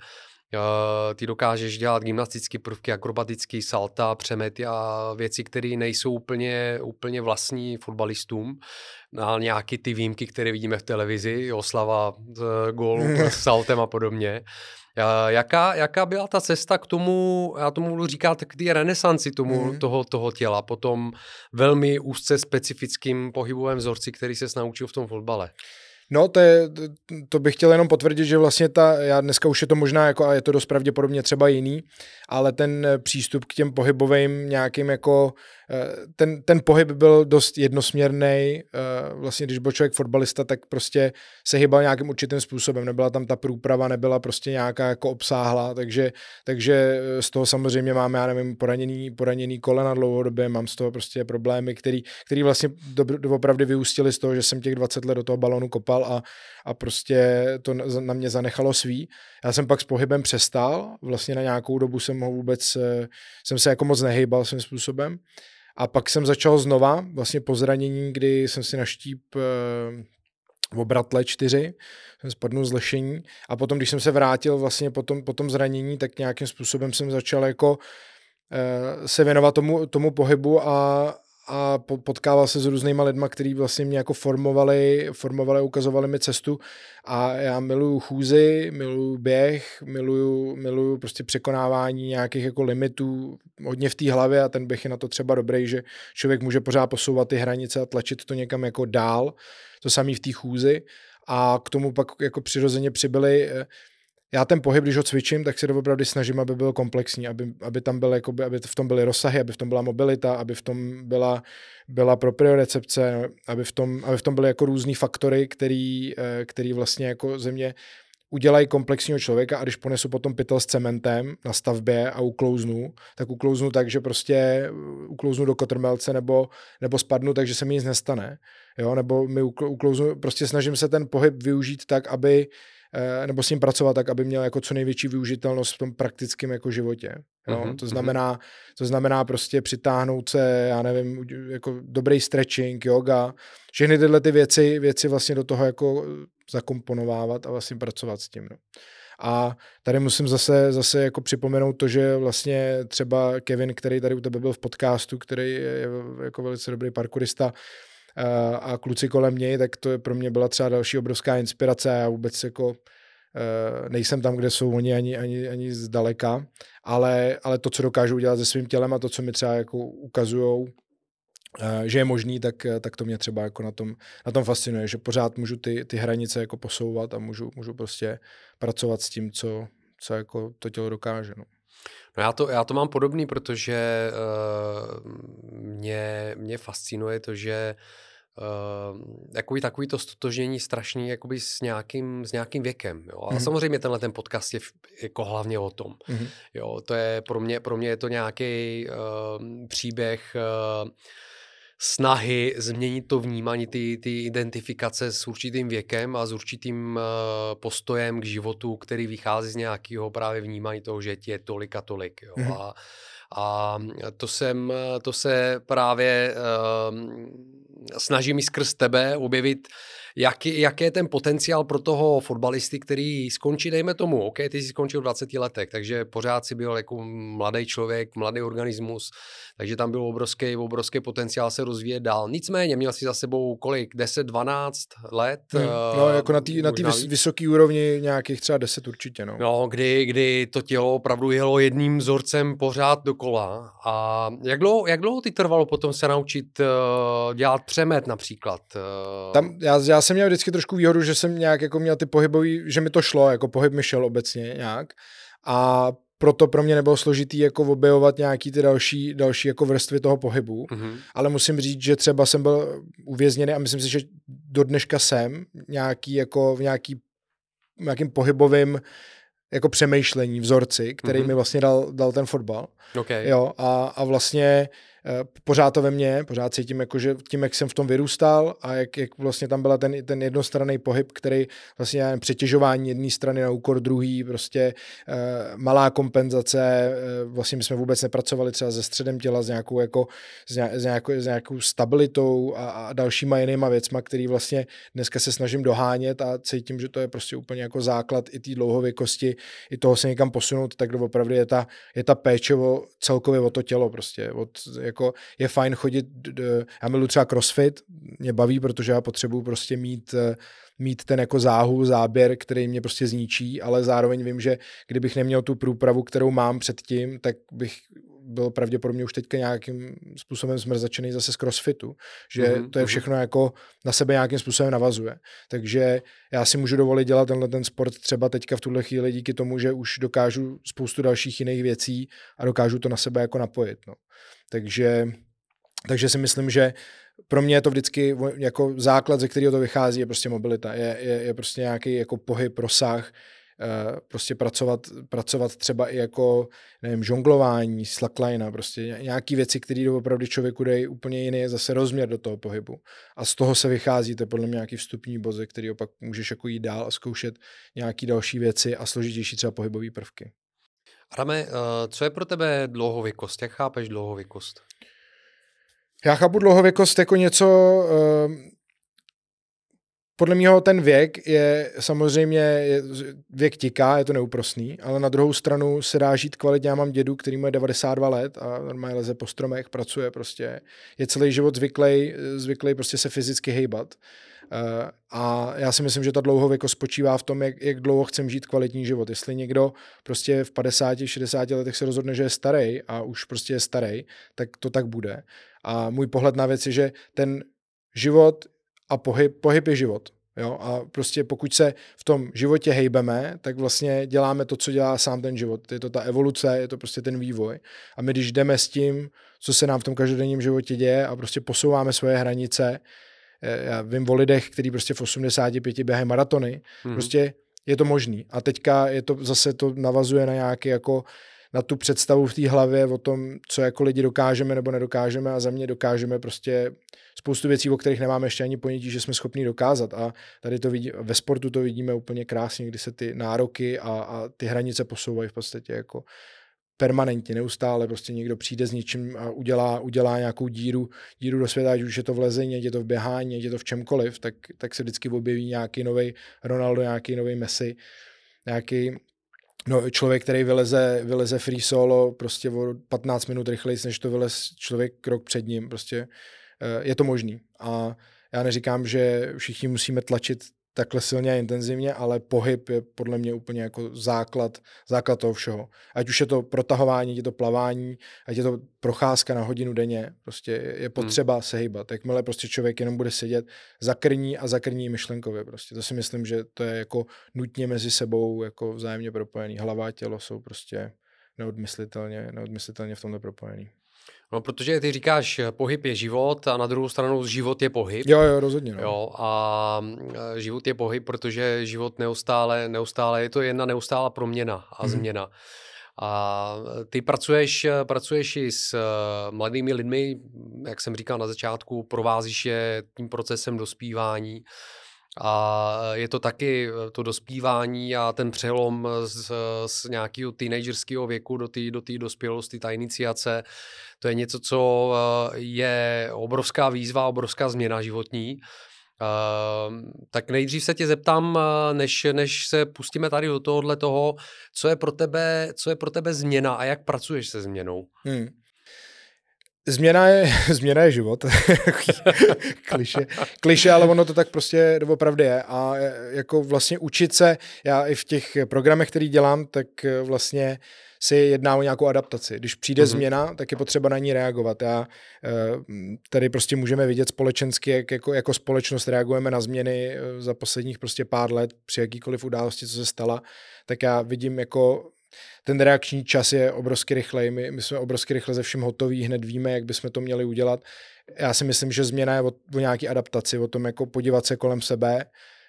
Uh, ty dokážeš dělat gymnastické prvky, akrobatický salta, přemety a věci, které nejsou úplně, úplně vlastní fotbalistům. Na nějaký ty výjimky, které vidíme v televizi, oslava uh, gól s saltem a podobně. Jaká, jaká byla ta cesta k tomu, já tomu budu říkat, k té renesanci tomu, mm. toho, toho těla, potom velmi úzce specifickým pohybovém vzorci, který se naučil v tom fotbale? No, to, je, to bych chtěl jenom potvrdit, že vlastně ta, já dneska už je to možná, jako, a je to dost pravděpodobně třeba jiný, ale ten přístup k těm pohybovým nějakým jako Eh, ten, ten pohyb byl dost jednosměrný. Eh, vlastně, když byl člověk fotbalista, tak prostě se hýbal nějakým určitým způsobem. Nebyla tam ta průprava, nebyla prostě nějaká jako obsáhla, takže, takže eh, z toho samozřejmě máme, já nevím, poraněný, poraněný kolena dlouhodobě, mám z toho prostě problémy, který, který vlastně do, opravdu vyústily z toho, že jsem těch 20 let do toho balonu kopal a, a prostě to na mě zanechalo svý. Já jsem pak s pohybem přestal, vlastně na nějakou dobu jsem ho vůbec, jsem se jako moc nehýbal svým způsobem. A pak jsem začal znova, vlastně po zranění, kdy jsem si naštíp v eh, obratle čtyři, jsem spadnul z lešení. A potom, když jsem se vrátil vlastně po tom, po tom zranění, tak nějakým způsobem jsem začal jako eh, se věnovat tomu, tomu pohybu a, a potkával se s různýma lidma, kteří vlastně mě jako formovali, formovali, ukazovali mi cestu. A já miluju chůzy, miluju běh, miluju, miluju prostě překonávání nějakých jako limitů hodně v té hlavě a ten běh je na to třeba dobrý, že člověk může pořád posouvat ty hranice a tlačit to někam jako dál, to samý v té chůzi. A k tomu pak jako přirozeně přibyly eh, já ten pohyb, když ho cvičím, tak se opravdu snažím, aby byl komplexní, aby, aby tam byl, jakoby, aby v tom byly rozsahy, aby v tom byla mobilita, aby v tom byla, byla propriorecepce, aby v tom, aby v tom byly jako různý faktory, který, eh, který vlastně jako země udělají komplexního člověka a když ponesu potom pytel s cementem na stavbě a uklouznu, tak uklouznu tak, že prostě uklouznu do kotrmelce nebo, nebo spadnu, takže se mi nic nestane. Jo? Nebo mi uklouznu, prostě snažím se ten pohyb využít tak, aby Eh, nebo s ním pracovat tak, aby měl jako co největší využitelnost v tom praktickém jako životě. Jo? Mm-hmm. To, mhm. znamená, to znamená prostě přitáhnout se, já nevím, jako dobrý stretching, yoga, všechny tyhle ty věci, věci vlastně do toho jako zakomponovávat a vlastně pracovat s tím. No. A tady musím zase, zase jako připomenout to, že vlastně třeba Kevin, který tady u tebe byl v podcastu, který je jako velice dobrý parkourista, a kluci kolem něj, tak to je pro mě byla třeba další obrovská inspirace. Já vůbec jako e, nejsem tam, kde jsou oni ani, ani, ani zdaleka, ale, ale to, co dokážou udělat se svým tělem a to, co mi třeba jako ukazujou, e, že je možný, tak, tak to mě třeba jako na tom, na tom fascinuje, že pořád můžu ty, ty hranice jako posouvat a můžu, můžu prostě pracovat s tím, co, co jako to tělo dokáže. No. No já to, já to mám podobný, protože uh, mě, mě fascinuje to, že Uh, takový, takový to stotožnění strašný jakoby s nějakým, s nějakým věkem. Jo? A mm-hmm. samozřejmě tenhle ten podcast je jako hlavně o tom. Mm-hmm. Jo, to je pro mě, pro mě je to nějaký uh, příběh uh, snahy změnit to vnímání, ty, ty identifikace s určitým věkem a s určitým uh, postojem k životu, který vychází z nějakého právě vnímání toho, že ti je tolik a tolik. Jo. Mm-hmm. A, a to, jsem, to se právě uh, snažím i skrz tebe objevit jaký, jaký je ten potenciál pro toho fotbalisty, který skončí, dejme tomu, OK, ty jsi skončil v 20 letech, takže pořád si byl jako mladý člověk, mladý organismus, takže tam byl obrovský, obrovský potenciál se rozvíjet dál. Nicméně měl si za sebou kolik, 10, 12 let? Hmm, no, jako na té na vys, vysoké úrovni nějakých třeba 10 určitě, no. No, kdy, kdy to tělo opravdu jelo jedním vzorcem pořád dokola. A jak dlouho, jak dlouho ty trvalo potom se naučit uh, dělat přemet například? Uh... Tam, já, já jsem měl vždycky trošku výhodu, že jsem nějak jako měl ty pohybový, že mi to šlo, jako pohyb mi šel obecně nějak. A proto pro mě nebylo složitý jako objevovat nějaký ty další, další jako vrstvy toho pohybu, mm-hmm. ale musím říct, že třeba jsem byl uvězněný a myslím si, že do dneška jsem nějaký jako v nějaký nějakým pohybovým jako přemýšlení, vzorci, který mm-hmm. mi vlastně dal, dal ten fotbal. Okay. Jo, a, a vlastně Eh, pořád to ve mně, pořád cítím, jako, že tím, jak jsem v tom vyrůstal a jak, jak vlastně tam byla ten, ten jednostranný pohyb, který vlastně nevím, přetěžování jedné strany na úkor druhý, prostě uh, malá kompenzace, uh, vlastně my jsme vůbec nepracovali třeba se středem těla, s nějakou, jako, s, nějakou, s nějakou, s nějakou stabilitou a, a dalšíma jinýma věcma, který vlastně dneska se snažím dohánět a cítím, že to je prostě úplně jako základ i té dlouhověkosti, i toho se někam posunout, tak opravdu je ta, je ta péče celkově o to tělo prostě, od jako je fajn chodit, já miluji třeba crossfit, mě baví, protože já potřebuji prostě mít, eh, mít ten jako záhu, záběr, který mě prostě zničí, ale zároveň vím, že kdybych neměl tu průpravu, kterou mám předtím, tak bych byl pravděpodobně už teďka nějakým způsobem zmrzačený zase z crossfitu, že mm-hmm. to je mhm. všechno jako na sebe nějakým způsobem navazuje. Takže já si můžu dovolit dělat tenhle ten sport třeba teďka v tuhle chvíli díky tomu, že už dokážu spoustu dalších jiných věcí a dokážu to na sebe jako napojit. No. Takže, takže si myslím, že pro mě je to vždycky jako základ, ze kterého to vychází, je prostě mobilita. Je, je, je prostě nějaký jako pohyb, rozsah, uh, prostě pracovat, pracovat třeba i jako, nevím, žonglování, slackline, prostě nějaký věci, které opravdu člověku dají úplně jiný zase rozměr do toho pohybu. A z toho se vychází, to je podle mě nějaký vstupní boze, který opak můžeš jako jít dál a zkoušet nějaký další věci a složitější třeba pohybové prvky. Adame, eh, co je pro tebe dlouhověkost? Jak chápeš dlouhověkost? Já chápu dlouhověkost jako něco, eh, podle mě ten věk je samozřejmě, věk tiká, je to neúprosný, ale na druhou stranu se dá žít kvalitně. Já mám dědu, který má 92 let a normálně leze po stromech, pracuje prostě, je celý život zvyklý, zvyklý prostě se fyzicky hejbat. Eh, a já si myslím, že ta dlouhověkost spočívá v tom, jak, jak dlouho chcem žít kvalitní život. Jestli někdo prostě v 50, 60 letech se rozhodne, že je starý a už prostě je starý, tak to tak bude. A můj pohled na věc je, že ten život a pohyb, pohyb je život. Jo? A prostě pokud se v tom životě hejbeme, tak vlastně děláme to, co dělá sám ten život. Je to ta evoluce, je to prostě ten vývoj. A my když jdeme s tím, co se nám v tom každodenním životě děje a prostě posouváme svoje hranice, Eh, já vím o lidech, kteří prostě v 85 běhají maratony, hmm. prostě je to možný. A teďka je to zase to navazuje na nějaký jako na tu představu v té hlavě o tom, co jako lidi dokážeme nebo nedokážeme a za mě dokážeme prostě spoustu věcí, o kterých nemáme ještě ani ponětí, že jsme schopni dokázat. A tady to vidí, ve sportu to vidíme úplně krásně, kdy se ty nároky a, a ty hranice posouvají v podstatě jako permanentně, neustále prostě někdo přijde s něčím a udělá, udělá nějakou díru, díru do světa, ať už je to v lezení, ať je to v běhání, ať je to v čemkoliv, tak, tak se vždycky objeví nějaký nový Ronaldo, nějaký nový Messi, nějaký no, člověk, který vyleze, vyleze free solo prostě o 15 minut rychleji, než to vylez člověk krok před ním, prostě eh, je to možný. A já neříkám, že všichni musíme tlačit takhle silně a intenzivně, ale pohyb je podle mě úplně jako základ, základ toho všeho. Ať už je to protahování, ať je to plavání, ať je to procházka na hodinu denně, prostě je hmm. potřeba hmm. se hýbat. Jakmile prostě člověk jenom bude sedět, zakrní a zakrní myšlenkově prostě. To si myslím, že to je jako nutně mezi sebou jako vzájemně propojený. Hlava a tělo jsou prostě neodmyslitelně, neodmyslitelně v tomto propojený. No, protože ty říkáš, pohyb je život a na druhou stranu život je pohyb. Jo, jo, rozhodně. No. Jo, a e, život je pohyb, protože život neustále, neustále je to jedna neustálá proměna a hmm. změna. A ty pracuješ, pracuješ i s mladými lidmi, jak jsem říkal na začátku, provázíš je tím procesem dospívání. A je to taky e, to dospívání a ten přelom z, z nějakého teenagerského věku do té do dospělosti, ta iniciace, to je něco, co je obrovská výzva, obrovská změna životní. Uh, tak nejdřív se tě zeptám, než, než se pustíme tady do tohohle toho, co je pro tebe, co je pro tebe změna a jak pracuješ se změnou? Hmm. Změna je, změna je život. kliše, kliše, ale ono to tak prostě opravdu je. A jako vlastně učit se, já i v těch programech, který dělám, tak vlastně uh, se jedná o nějakou adaptaci. Když přijde mm-hmm. změna, tak je potřeba na ní reagovat. Já eh, tady prostě můžeme vidět společensky, jak jako, jako společnost reagujeme na změny za posledních prostě pár let při jakýkoliv události, co se stala, tak já vidím jako ten reakční čas je obrovsky rychlej, my, my jsme obrovsky rychle ze všem hotoví, hned víme, jak bychom to měli udělat. Já si myslím, že změna je o, o nějaký adaptaci, o tom jako podívat se kolem sebe,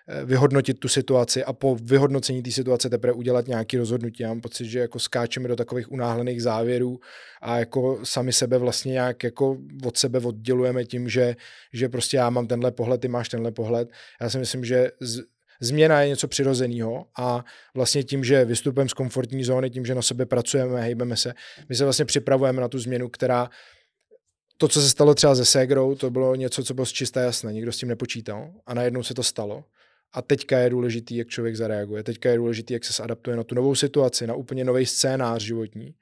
Eh, vyhodnotit tu situaci a po vyhodnocení té situace teprve udělat nějaké rozhodnutí. Já mám pocit, že jako skáčeme do takových unáhlených závěrů a jako sami sebe vlastně nějak jako od sebe oddělujeme tím, že, že prostě já mám tenhle pohled, ty máš tenhle pohled. Já si myslím, že změna je něco přirozeného a vlastně tím, že vystupujeme z komfortní zóny, tím, že na sebe pracujeme, hejbeme se, my se vlastně připravujeme na tu změnu, která to, co se stalo třeba se Segrou, to bylo něco, co bylo čisté jasné, nikdo s tím nepočítal a najednou se to stalo. A teďka je důležitý, jak člověk zareaguje. Teďka je důležitý, jak se adaptuje na tu novou situaci, na úplně nový scénář životní.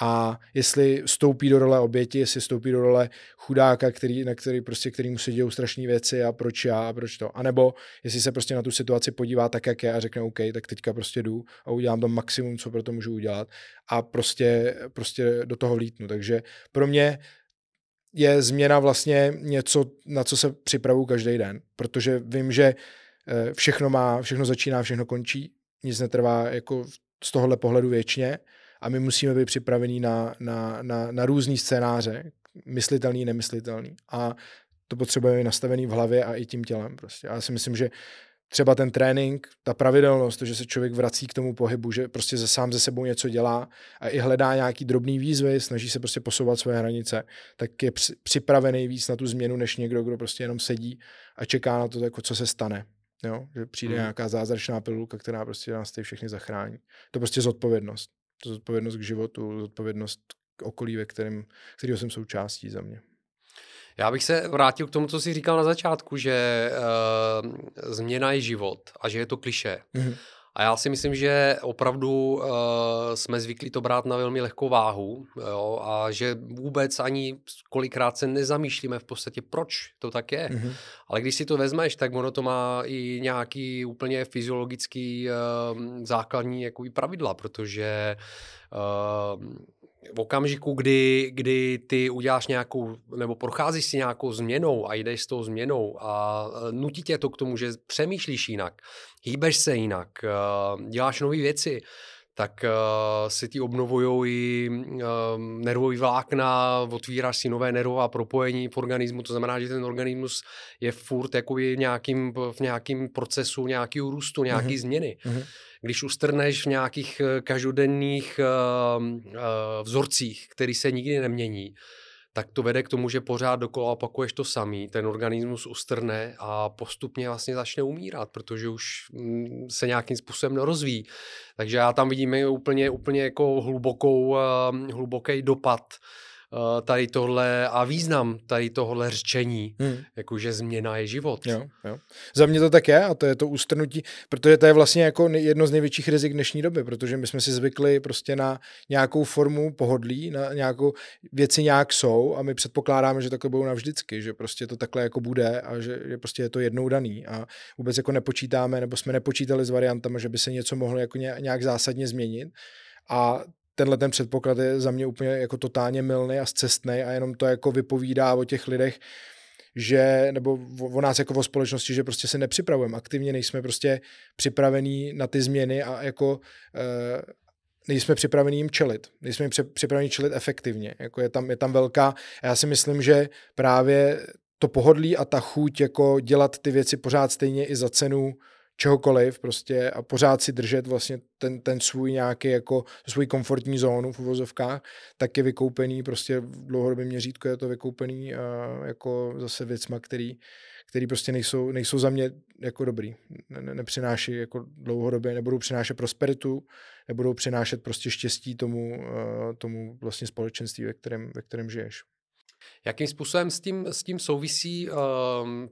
A jestli stoupí do role oběti, jestli stoupí do role chudáka, který, na který prostě, který mu se dějou strašné věci a proč já a proč to. A nebo jestli se prostě na tu situaci podívá tak, jak je a řekne OK, tak teďka prostě jdu a udělám to maximum, co pro to můžu udělat a prostě, prostě do toho vlítnu. Takže pro mě je změna vlastně něco, na co se připravuju každý den, protože vím, že Eh, všechno má, všechno začíná, všechno končí, nic netrvá jako z tohohle pohledu věčně a my musíme být připravení na, na, na, na různý scénáře, myslitelný, nemyslitelný. A to potřebujeme nastavený v hlavě a i tím tělem. Prostě. Já si myslím, že třeba ten trénink, ta pravidelnost, to, že se člověk vrací k tomu pohybu, že prostě ze sám ze sebou něco dělá a i hledá nějaký drobný výzvy, snaží se prostě posouvat své hranice, tak je připravený víc na tu změnu, než někdo, kdo prostě jenom sedí a čeká na to, jako co se stane. Jo? Že přijde hmm. nějaká zázračná pilulka, která prostě nás tady všechny zachrání. To prostě zodpovědnost. To zodpovědnost k životu, zodpovědnost k okolí, ve kterém, kterého jsem součástí za mě. Já bych se vrátil k tomu, co jsi říkal na začátku, že uh, změna je život a že je to kliše. Mm-hmm. A já si myslím, že opravdu uh, jsme zvyklí to brát na velmi lehkou váhu jo, a že vůbec ani kolikrát se nezamýšlíme v podstatě, proč to tak je. Mm-hmm. Ale když si to vezmeš, tak ono to má i nějaký úplně fyziologický uh, základní jako pravidla, protože uh, v okamžiku, kdy, kdy ty uděláš nějakou, nebo procházíš si nějakou změnou a jdeš s tou změnou a nutí tě to k tomu, že přemýšlíš jinak, hýbeš se jinak, děláš nové věci, tak uh, se ti obnovují i uh, nervový vlákna, otvíráš si nové nervová propojení v organismu, to znamená, že ten organismus je furt jako nějakým, v nějakém procesu nějakého růstu, nějaké mm-hmm. změny. Mm-hmm když ustrneš v nějakých eh, každodenních uh, uh, vzorcích, který se nikdy nemění, tak to vede k tomu, že pořád dokola opakuješ to samý, ten organismus ustrne a postupně vlastně začne umírat, protože už mm, se nějakým způsobem rozvíjí. Takže já tam vidím úplně, úplně jako hlubokou, hluboký dopad Eh, tady tohle a význam tady tohle řečení, hmm. jakože změna je život. Jo, jo. Za mě to tak je a to je to ústrnutí, protože to je vlastně jako jedno z největších rizik dnešní doby, protože my jsme si zvykli prostě na nějakou formu pohodlí, na nějakou věci nějak jsou a my předpokládáme, že takhle budou navždycky, že prostě to takhle jako bude a že, že prostě je to jednou daný a vůbec jako nepočítáme nebo jsme nepočítali s variantama, že by se něco mohlo jako nějak zásadně změnit. A tenhle ten předpoklad je za mě úplně jako totálně milný a zcestný a jenom to jako vypovídá o těch lidech, že, nebo o nás jako o společnosti, že prostě se nepřipravujeme, aktivně nejsme prostě připravení na ty změny a jako e, nejsme připraveni jim čelit. Nejsme jim připraveni čelit efektivně. Jako je, tam, je tam velká, já si myslím, že právě to pohodlí a ta chuť jako dělat ty věci pořád stejně i za cenu čehokoliv prostě a pořád si držet vlastně ten, ten svůj nějaký jako svůj komfortní zónu v uvozovkách, tak je vykoupený prostě v dlouhodobém měřítku je to vykoupený uh, jako zase věcma, který, který prostě nejsou, nejsou za mě jako dobrý. Ne, nepřináší jako dlouhodobě, nebudou přinášet prosperitu, nebudou přinášet prostě štěstí tomu, uh, tomu vlastně společenství, ve kterém, ve kterém žiješ. Jakým způsobem s tím, s tím souvisí uh,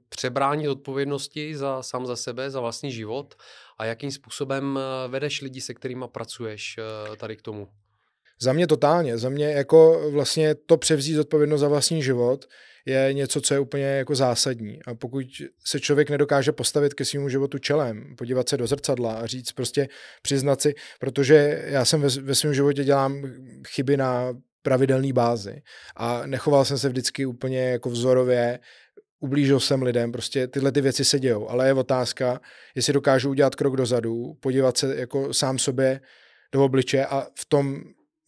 přebrání odpovědnosti za sám za sebe, za vlastní život a jakým způsobem eh, vedeš lidi, se kterými pracuješ uh, tady k tomu? Za mě totálně. Za mě jako vlastně to převzít odpovědnost za vlastní život je něco, co je úplně jako zásadní. A pokud se člověk nedokáže postavit ke svému životu čelem, podívat se do zrcadla a říct prostě, přiznat si, protože já jsem ve, ve svém životě dělám chyby na pravidelné bázi a nechoval jsem se vždycky úplně jako vzorově, ublížil jsem lidem, prostě tyhle ty věci se dějou, ale je otázka, jestli dokážu udělat krok dozadu, podívat se jako sám sobě do obliče a v tom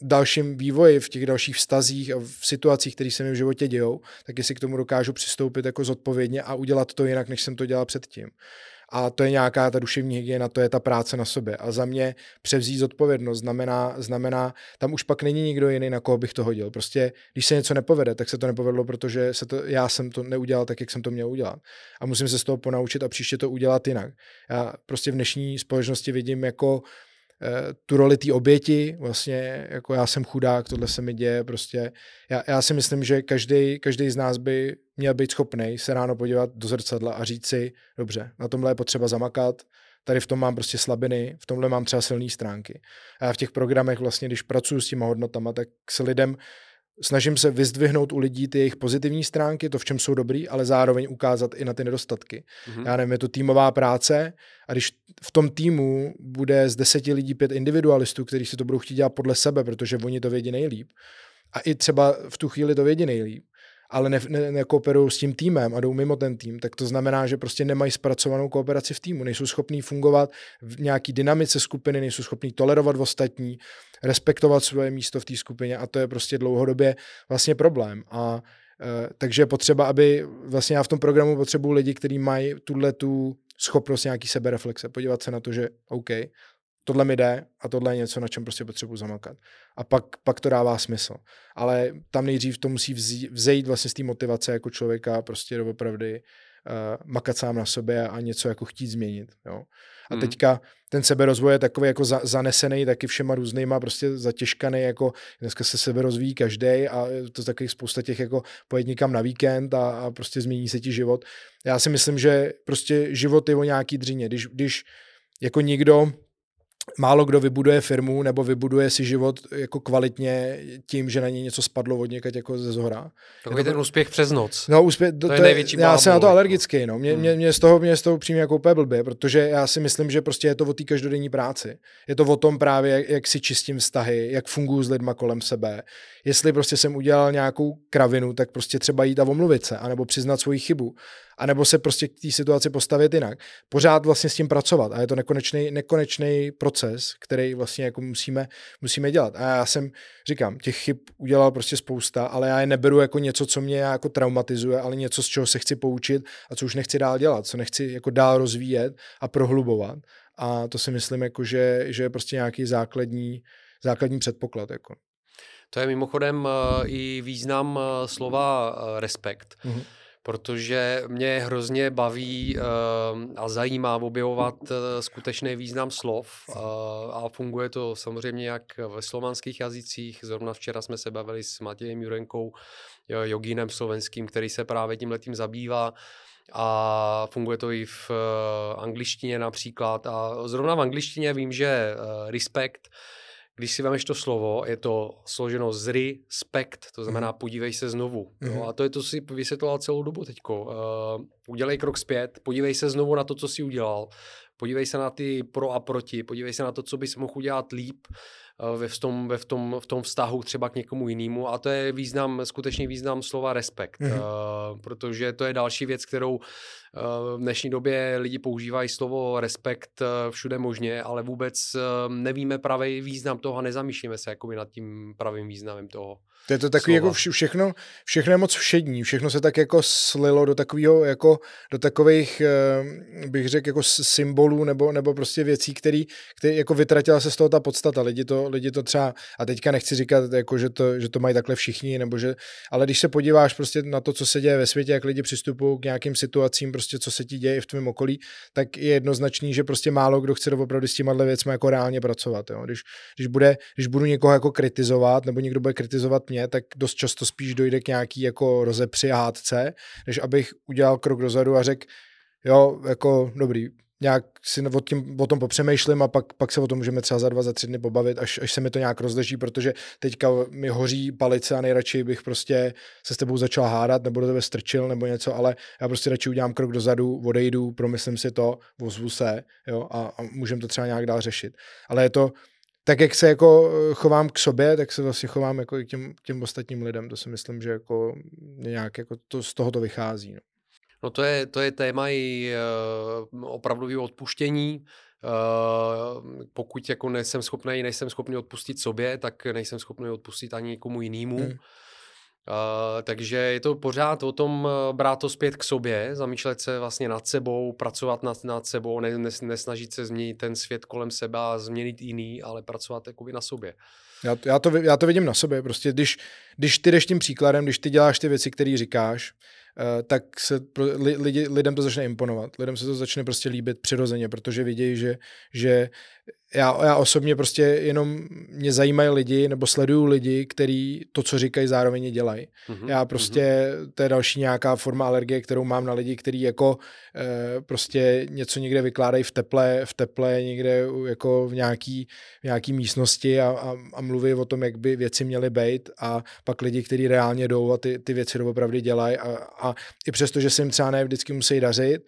dalším vývoji, v těch dalších vztazích a v situacích, které se mi v životě dějou, tak jestli k tomu dokážu přistoupit jako zodpovědně a udělat to jinak, než jsem to dělal předtím. A to je nějaká ta duševní hygiena, to je ta práce na sobě. A za mě převzít zodpovědnost znamená, znamená, tam už pak není nikdo jiný, na koho bych to hodil. Prostě, když se něco nepovede, tak se to nepovedlo, protože se to, já jsem to neudělal tak, jak jsem to měl udělat. A musím se z toho ponaučit a příště to udělat jinak. Já prostě v dnešní společnosti vidím jako tu roli té oběti, vlastně jako já jsem chudák, tohle se mi děje, prostě já, já si myslím, že každý, každý z nás by měl být schopný se ráno podívat do zrcadla a říct si, dobře, na tomhle je potřeba zamakat, tady v tom mám prostě slabiny, v tomhle mám třeba silné stránky. A já v těch programech vlastně, když pracuji s těma hodnotama, tak se lidem snažím se vyzdvihnout u lidí ty jejich pozitivní stránky, to, v čem jsou dobrý, ale zároveň ukázat i na ty nedostatky. Mm-hmm. Já nevím, je to týmová práce a když v tom týmu bude z deseti lidí pět individualistů, kteří si to budou chtít dělat podle sebe, protože oni to vědí nejlíp, a i třeba v tu chvíli to vědí nejlíp, ale ne, ne, nekooperují s tím týmem a jdou mimo ten tým, tak to znamená, že prostě nemají zpracovanou kooperaci v týmu, nejsou schopní fungovat v nějaký dynamice skupiny, nejsou schopní tolerovat ostatní, respektovat svoje místo v té skupině a to je prostě dlouhodobě vlastně problém. A e, takže je potřeba, aby vlastně já v tom programu potřebuji lidi, kteří mají tuhle tu schopnost nějaký sebereflexe, podívat se na to, že OK, tohle mi jde a tohle je něco, na čem prostě potřebuji zamakat. A pak, pak to dává smysl. Ale tam nejdřív to musí vzejít vlastně z té motivace jako člověka prostě doopravdy uh, makat sám na sobě a něco jako chtít změnit. Jo. A hmm. teďka ten seberozvoj je takový jako za, zanesený taky všema různýma, prostě zatěžkaný, jako dneska se sebe rozvíjí každý a to je takových spousta těch jako pojď někam na víkend a, a prostě změní se ti život. Já si myslím, že prostě život je o nějaký dřině. Když, když jako nikdo málo kdo vybuduje firmu nebo vybuduje si život jako kvalitně tím, že na něj něco spadlo od někať jako ze zhora. Takový ten úspěch přes noc. No, úspěch, to, to, je největší Já jsem na to jako. alergický, no. Mě, hmm. mě, mě, z toho, mě z toho přímě jako úplně blbě, protože já si myslím, že prostě je to o té každodenní práci. Je to o tom právě, jak, jak si čistím vztahy, jak funguji s lidma kolem sebe. Jestli prostě jsem udělal nějakou kravinu, tak prostě třeba jít a omluvit se, anebo přiznat svoji chybu anebo se prostě k té situaci postavit jinak. Pořád vlastně s tím pracovat a je to nekonečný, nekonečný proces, který vlastně jako musíme, musíme dělat. A já jsem, říkám, těch chyb udělal prostě spousta, ale já je neberu jako něco, co mě jako traumatizuje, ale něco, z čeho se chci poučit a co už nechci dál dělat, co nechci jako dál rozvíjet a prohlubovat. A to si myslím, jako, že, že je prostě nějaký základní, základní předpoklad. Jako. To je mimochodem uh, i význam uh, slova uh, respekt. Mm-hmm protože mě hrozně baví uh, a zajímá objevovat uh, skutečný význam slov uh, a funguje to samozřejmě jak ve slovanských jazycích. Zrovna včera jsme se bavili s Matějem Jurenkou, jogínem slovenským, který se právě tím letím zabývá a funguje to i v angličtině například. A zrovna v angličtině vím, že respekt když si vemeš to slovo, je to složeno z respect, to znamená mm. podívej se znovu. Mm. No, a to je to, co si vysvětloval celou dobu teďko. Uh, udělej krok zpět, podívej se znovu na to, co jsi udělal. Podívej se na ty pro a proti, podívej se na to, co bys mohl udělat líp uh, ve, v, tom, ve v, tom, v tom vztahu třeba k někomu jinému. A to je význam, skutečný význam slova respekt, mm. uh, protože to je další věc, kterou v dnešní době lidi používají slovo respekt eh, všude možně, ale vůbec eh, nevíme pravý význam toho a nezamýšlíme se jakoby nad tím pravým významem toho. To je to takový jako všechno, všechno je moc všední, všechno se tak jako slilo do takového, jako do takových, eh, bych řekl, jako symbolů nebo, nebo prostě věcí, který, který jako vytratila se z toho ta podstata. Lidi to, lidi to třeba, a teďka nechci říkat, jako, že, to, že to mají takhle všichni, nebo že, ale když se podíváš prostě na to, co se děje ve světě, jak lidi přistupují k nějakým situacím, prostě co se ti děje v tvém okolí, tak je jednoznačný, že prostě málo kdo chce opravdu s těma věcmi jako reálně pracovat. Jo. Když, když, bude, když budu někoho jako kritizovat, nebo někdo bude kritizovat mě, tak dost často spíš dojde k nějaký jako rozepři a hádce, než abych udělal krok dozadu a řekl, jo, jako dobrý, nějak si o, tím, o tom popřemýšlím a pak, pak se o tom můžeme třeba za dva, za tři dny pobavit, až, až se mi to nějak rozleží, protože teďka mi hoří palice a nejradši bych prostě se s tebou začal hádat nebo do tebe strčil nebo něco, ale já prostě radši udělám krok dozadu, odejdu, promyslím si to, vozvu se jo, a, a můžeme to třeba nějak dál řešit. Ale je to, tak jak se jako eh, chovám k sobě, tak se vlastně chovám jako i k těm, těm ostatním lidem. To si myslím, že jako nějak jako to, z toho to vychází. No. No to je, to je téma i uh, opravdového odpuštění, Uh, pokud jako nejsem schopný, nejsem schopný odpustit sobě, tak nejsem schopný odpustit ani někomu jinému. Hmm. Uh, takže je to pořád o tom eh, brát to zpět k sobě, zamýšlet se vlastně nad sebou, pracovat nad, nad sebou, ne, nes, nesnažit se změnit ten svět kolem sebe a změnit jiný, ale pracovat jakoby na sobě. Já, já, to, já to vidím na sobě, prostě když, když ty jdeš tím příkladem, když ty děláš ty věci, které říkáš, uh, tak se pro, li, lidi, lidem to začne imponovat. Lidem se to začne prostě líbit přirozeně, protože vidějí, že, že já, já osobně prostě jenom mě zajímají lidi nebo sleduju lidi, kteří to, co říkají, zároveň dělají. Mm-hmm. Já prostě, mm-hmm. to je další nějaká forma alergie, kterou mám na lidi, kteří jako e, prostě něco někde vykládají v teple, v teple někde jako v nějaký, v nějaký místnosti a, a, a mluví o tom, jak by věci měly být a pak lidi, kteří reálně jdou a ty, ty věci doopravdy dělají a, a i přesto, že se jim třeba ne vždycky musí dařit,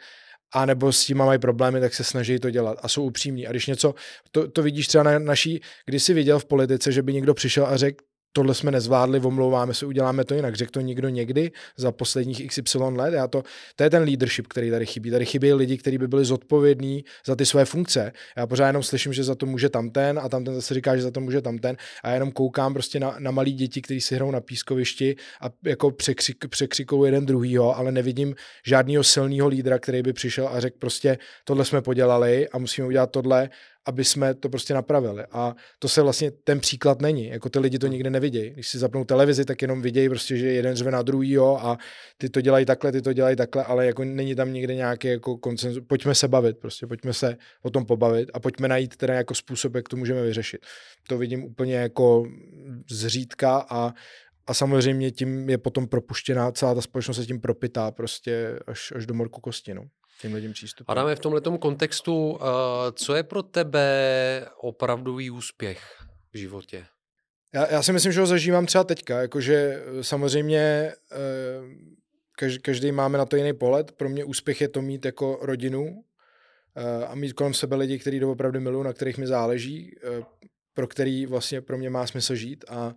a nebo s tím mají problémy, tak se snaží to dělat a jsou upřímní. A když něco, to, to vidíš třeba na naší, když jsi viděl v politice, že by někdo přišel a řekl, tohle jsme nezvládli, omlouváme se, uděláme to jinak. Řekl to někdo někdy za posledních XY let. Já to, to je ten leadership, který tady chybí. Tady chybí lidi, kteří by byli zodpovědní za ty své funkce. Já pořád jenom slyším, že za to může tamten a tamten zase říká, že za to může tamten. A já jenom koukám prostě na, na malí děti, kteří si hrajou na pískovišti a jako překřik, překřikou jeden druhýho, ale nevidím žádného silného lídra, který by přišel a řekl prostě tohle jsme podělali a musíme udělat tohle aby jsme to prostě napravili. A to se vlastně ten příklad není. Jako ty lidi to nikdy nevidějí. Když si zapnou televizi, tak jenom vidějí prostě, že jeden řve na druhýho a ty to dělají takhle, ty to dělají takhle, ale jako není tam nikdy nějaký jako koncenzus. Pojďme se bavit, prostě pojďme se o tom pobavit a pojďme najít teda jako způsob, jak to můžeme vyřešit. To vidím úplně jako zřídka a a samozřejmě tím je potom propuštěná, celá ta společnost se tím propitá prostě až, až do morku kosti. No tímhle tím přístupem. Adame, v tomhle kontextu, co je pro tebe opravdový úspěch v životě? Já, já si myslím, že ho zažívám třeba teďka, jakože eh, samozřejmě uh, každý, každý máme na to jiný pohled. Pro mě úspěch je to mít jako rodinu uh, a mít kolem sebe lidi, kteří opravdu milují, na kterých mi záleží, pro který vlastně pro mě má smysl žít a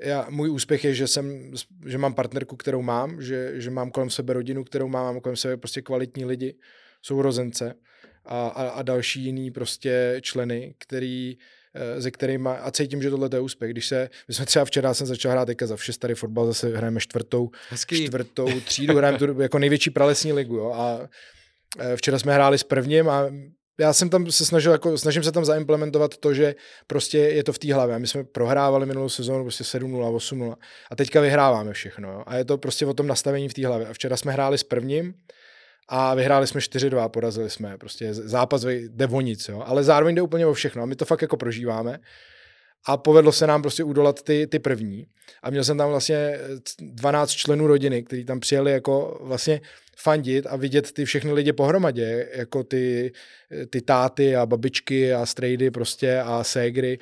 já, můj úspěch je, že, jsem, že mám partnerku, kterou mám, že, že mám kolem sebe rodinu, kterou mám, mám kolem sebe prostě kvalitní lidi, sourozence a, a, a další jiný prostě členy, který, eh, ze kterými, a cítím, že tohle je úspěch. Když se, my jsme třeba včera jsem začal hrát teďka za vše tady fotbal, zase hrajeme čtvrtou, Hezký. čtvrtou třídu, hrajeme tu jako největší pralesní ligu, jo, a eh, včera jsme hráli s prvním a já jsem tam se snažil, jako, snažím se tam zaimplementovat to, že prostě je to v té hlavě. My jsme prohrávali minulou sezónu prostě 7-0, 8-0 a teďka vyhráváme všechno. Jo? A je to prostě o tom nastavení v té hlavě. A včera jsme hráli s prvním a vyhráli jsme 4-2, porazili jsme. Prostě zápas jde o nic, jo? ale zároveň jde úplně o všechno. A my to fakt jako prožíváme a povedlo se nám prostě udolat ty, ty první. A měl jsem tam vlastně 12 členů rodiny, kteří tam přijeli jako vlastně fandit a vidět ty všechny lidi pohromadě, jako ty, ty táty a babičky a strejdy prostě a ségry,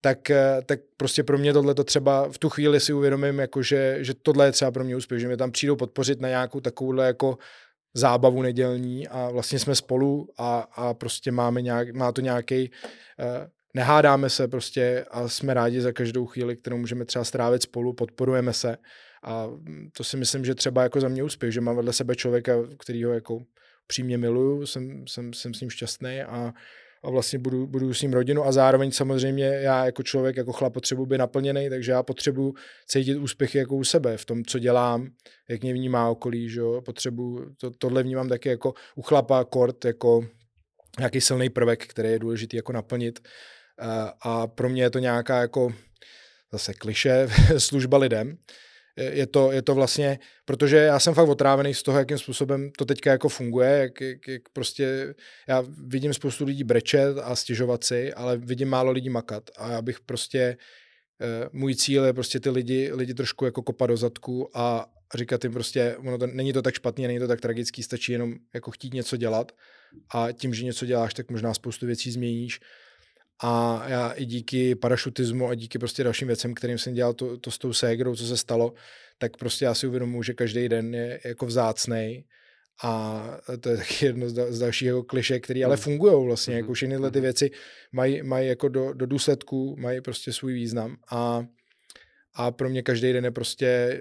tak, tak prostě pro mě tohle to třeba v tu chvíli si uvědomím, jako že, že tohle je třeba pro mě úspěch, že mě tam přijdou podpořit na nějakou takovouhle jako zábavu nedělní a vlastně jsme spolu a, a prostě máme nějak, má to nějaký nehádáme se prostě a jsme rádi za každou chvíli, kterou můžeme třeba strávit spolu, podporujeme se a to si myslím, že třeba jako za mě úspěch, že mám vedle sebe člověka, který ho jako přímě miluju, jsem, jsem, jsem s ním šťastný a, a vlastně budu, budu s ním rodinu a zároveň samozřejmě já jako člověk, jako chlap potřebuji být naplněný, takže já potřebuji cítit úspěchy jako u sebe v tom, co dělám, jak mě vnímá okolí, že jo? potřebuji, to, tohle vnímám taky jako u chlapa kort, jako nějaký silný prvek, který je důležitý jako naplnit a pro mě je to nějaká jako zase kliše služba lidem. Je to, je to vlastně, protože já jsem fakt otrávený z toho, jakým způsobem to teďka jako funguje, jak, jak, jak prostě, já vidím spoustu lidí brečet a stěžovat si, ale vidím málo lidí makat. A já bych prostě, eh, můj cíl je prostě ty lidi, lidi trošku jako kopat do zadku a říkat jim prostě, ono to, není to tak špatný, není to tak tragický, stačí jenom jako chtít něco dělat. A tím, že něco děláš, tak možná spoustu věcí změníš a já i díky parašutismu a díky prostě dalším věcem, kterým jsem dělal to, to s tou ségrou, co se stalo, tak prostě já si uvědomuji, že každý den je jako vzácnej a to je taky jedno z dalších jako kliše, které ale hmm. fungují vlastně, jako hmm. všechny ty hmm. věci mají, mají jako do, do důsledků, mají prostě svůj význam a, a pro mě každý den je prostě,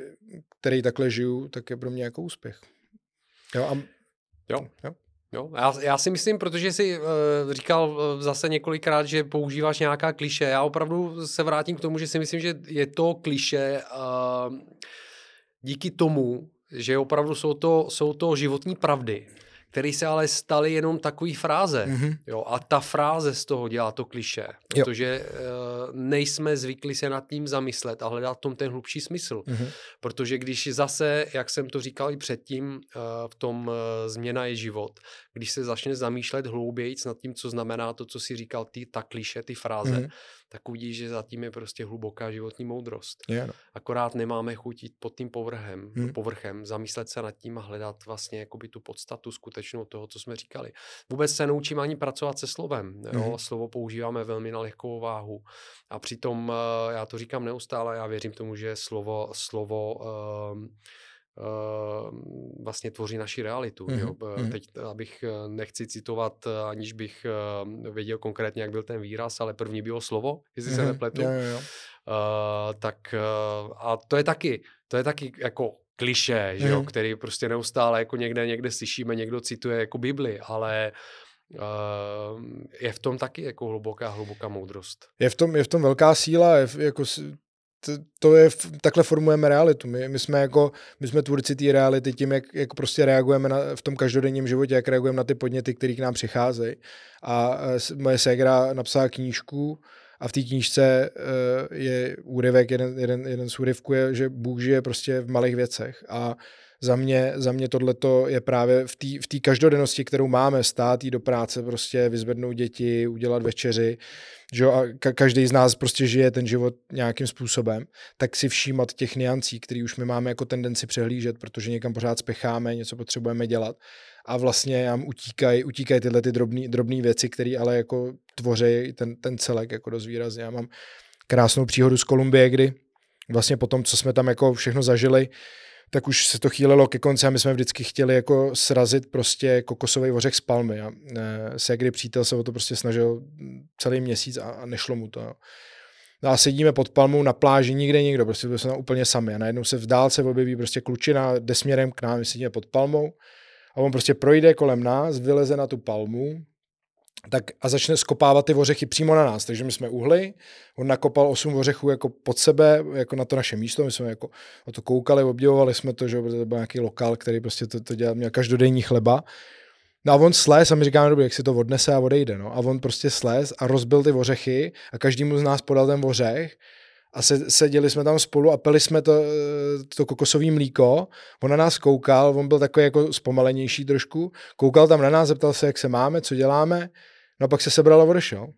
který takhle žiju, tak je pro mě jako úspěch. Jo, a, jo. jo. Jo, já, já si myslím, protože jsi uh, říkal uh, zase několikrát, že používáš nějaká kliše. Já opravdu se vrátím k tomu, že si myslím, že je to kliše uh, díky tomu, že opravdu jsou to, jsou to životní pravdy které se ale staly jenom takový fráze. Mm-hmm. Jo, a ta fráze z toho dělá to kliše, protože uh, nejsme zvykli se nad tím zamyslet a hledat tom ten hlubší smysl. Mm-hmm. Protože když zase, jak jsem to říkal i předtím, uh, v tom uh, změna je život, když se začne zamýšlet hloubějíc nad tím, co znamená to, co si říkal ty, ta kliše, ty fráze, mm-hmm tak uvidíš, že zatím je prostě hluboká životní moudrost. Je, no. Akorát nemáme chuť jít pod tím povrchem, hmm. povrchem, zamyslet se nad tím a hledat vlastně jakoby tu podstatu skutečnou toho, co jsme říkali. Vůbec se neučíme ani pracovat se slovem. Jo? Hmm. Slovo používáme velmi na lehkou váhu. A přitom, eh, já to říkám neustále, já věřím tomu, že slovo, slovo Uh, vlastně tvoří naši realitu. Mm-hmm. Jo? Mm-hmm. Teď, abych eh, nechci citovat, eh, aniž bych věděl konkrétně, jak byl ten výraz, ale první bylo slovo, jestli mm-hmm. se mhm. nepletu. Jo, jo, jo. Uh, tak uh, a to je taky, to je taky jako kliše, že mm-hmm. jo, mhm. který prostě neustále jako někde, někde slyšíme, někdo cituje jako Bibli, ale Uh, je v tom taky jako hluboká, hluboká moudrost. Je v tom, je v tom velká síla, je v, jako to, to je, takhle formujeme realitu. My, my jsme jako, my jsme tvůrci té reality tím, jak, jak prostě reagujeme na, v tom každodenním životě, jak reagujeme na ty podněty, které k nám přicházejí. A moje ségra napsala knížku a v té knížce uh, je úryvek, jeden, jeden, jeden z úryvků je, že Bůh žije prostě v malých věcech a za mě, za mě tohleto je právě v té v každodennosti, kterou máme, stát jít do práce, prostě vyzvednout děti, udělat večeři, že a ka- každý z nás prostě žije ten život nějakým způsobem, tak si všímat těch niancí, které už my máme jako tendenci přehlížet, protože někam pořád spěcháme, něco potřebujeme dělat a vlastně nám utíkají utíkaj tyhle ty drobné věci, které ale jako tvoří ten, ten celek jako dost výrazně. Já mám krásnou příhodu z Kolumbie, kdy vlastně po tom, co jsme tam jako všechno zažili, tak už se to chýlilo ke konci a my jsme vždycky chtěli jako srazit prostě kokosový ořech z palmy. A se kdy přítel se o to prostě snažil celý měsíc a, a nešlo mu to. No a sedíme pod palmou na pláži, nikde nikdo, prostě jsme tam úplně sami. A najednou se v dálce objeví prostě klučina, jde směrem k nám, my sedíme pod palmou a on prostě projde kolem nás, vyleze na tu palmu, tak a začne skopávat ty ořechy přímo na nás. Takže my jsme uhli, on nakopal osm ořechů jako pod sebe, jako na to naše místo, my jsme jako o to koukali, obdivovali jsme to, že to byl nějaký lokál, který prostě to, to dělal, měl každodenní chleba. No a on slez a my říkáme, dobrý, jak si to odnese a odejde. No. A on prostě slez a rozbil ty ořechy a každému z nás podal ten ořech a se, seděli jsme tam spolu a pili jsme to, to kokosové mlíko. On na nás koukal, on byl takový jako zpomalenější trošku, koukal tam na nás, zeptal se, jak se máme, co děláme No a pak se sebral a odešel.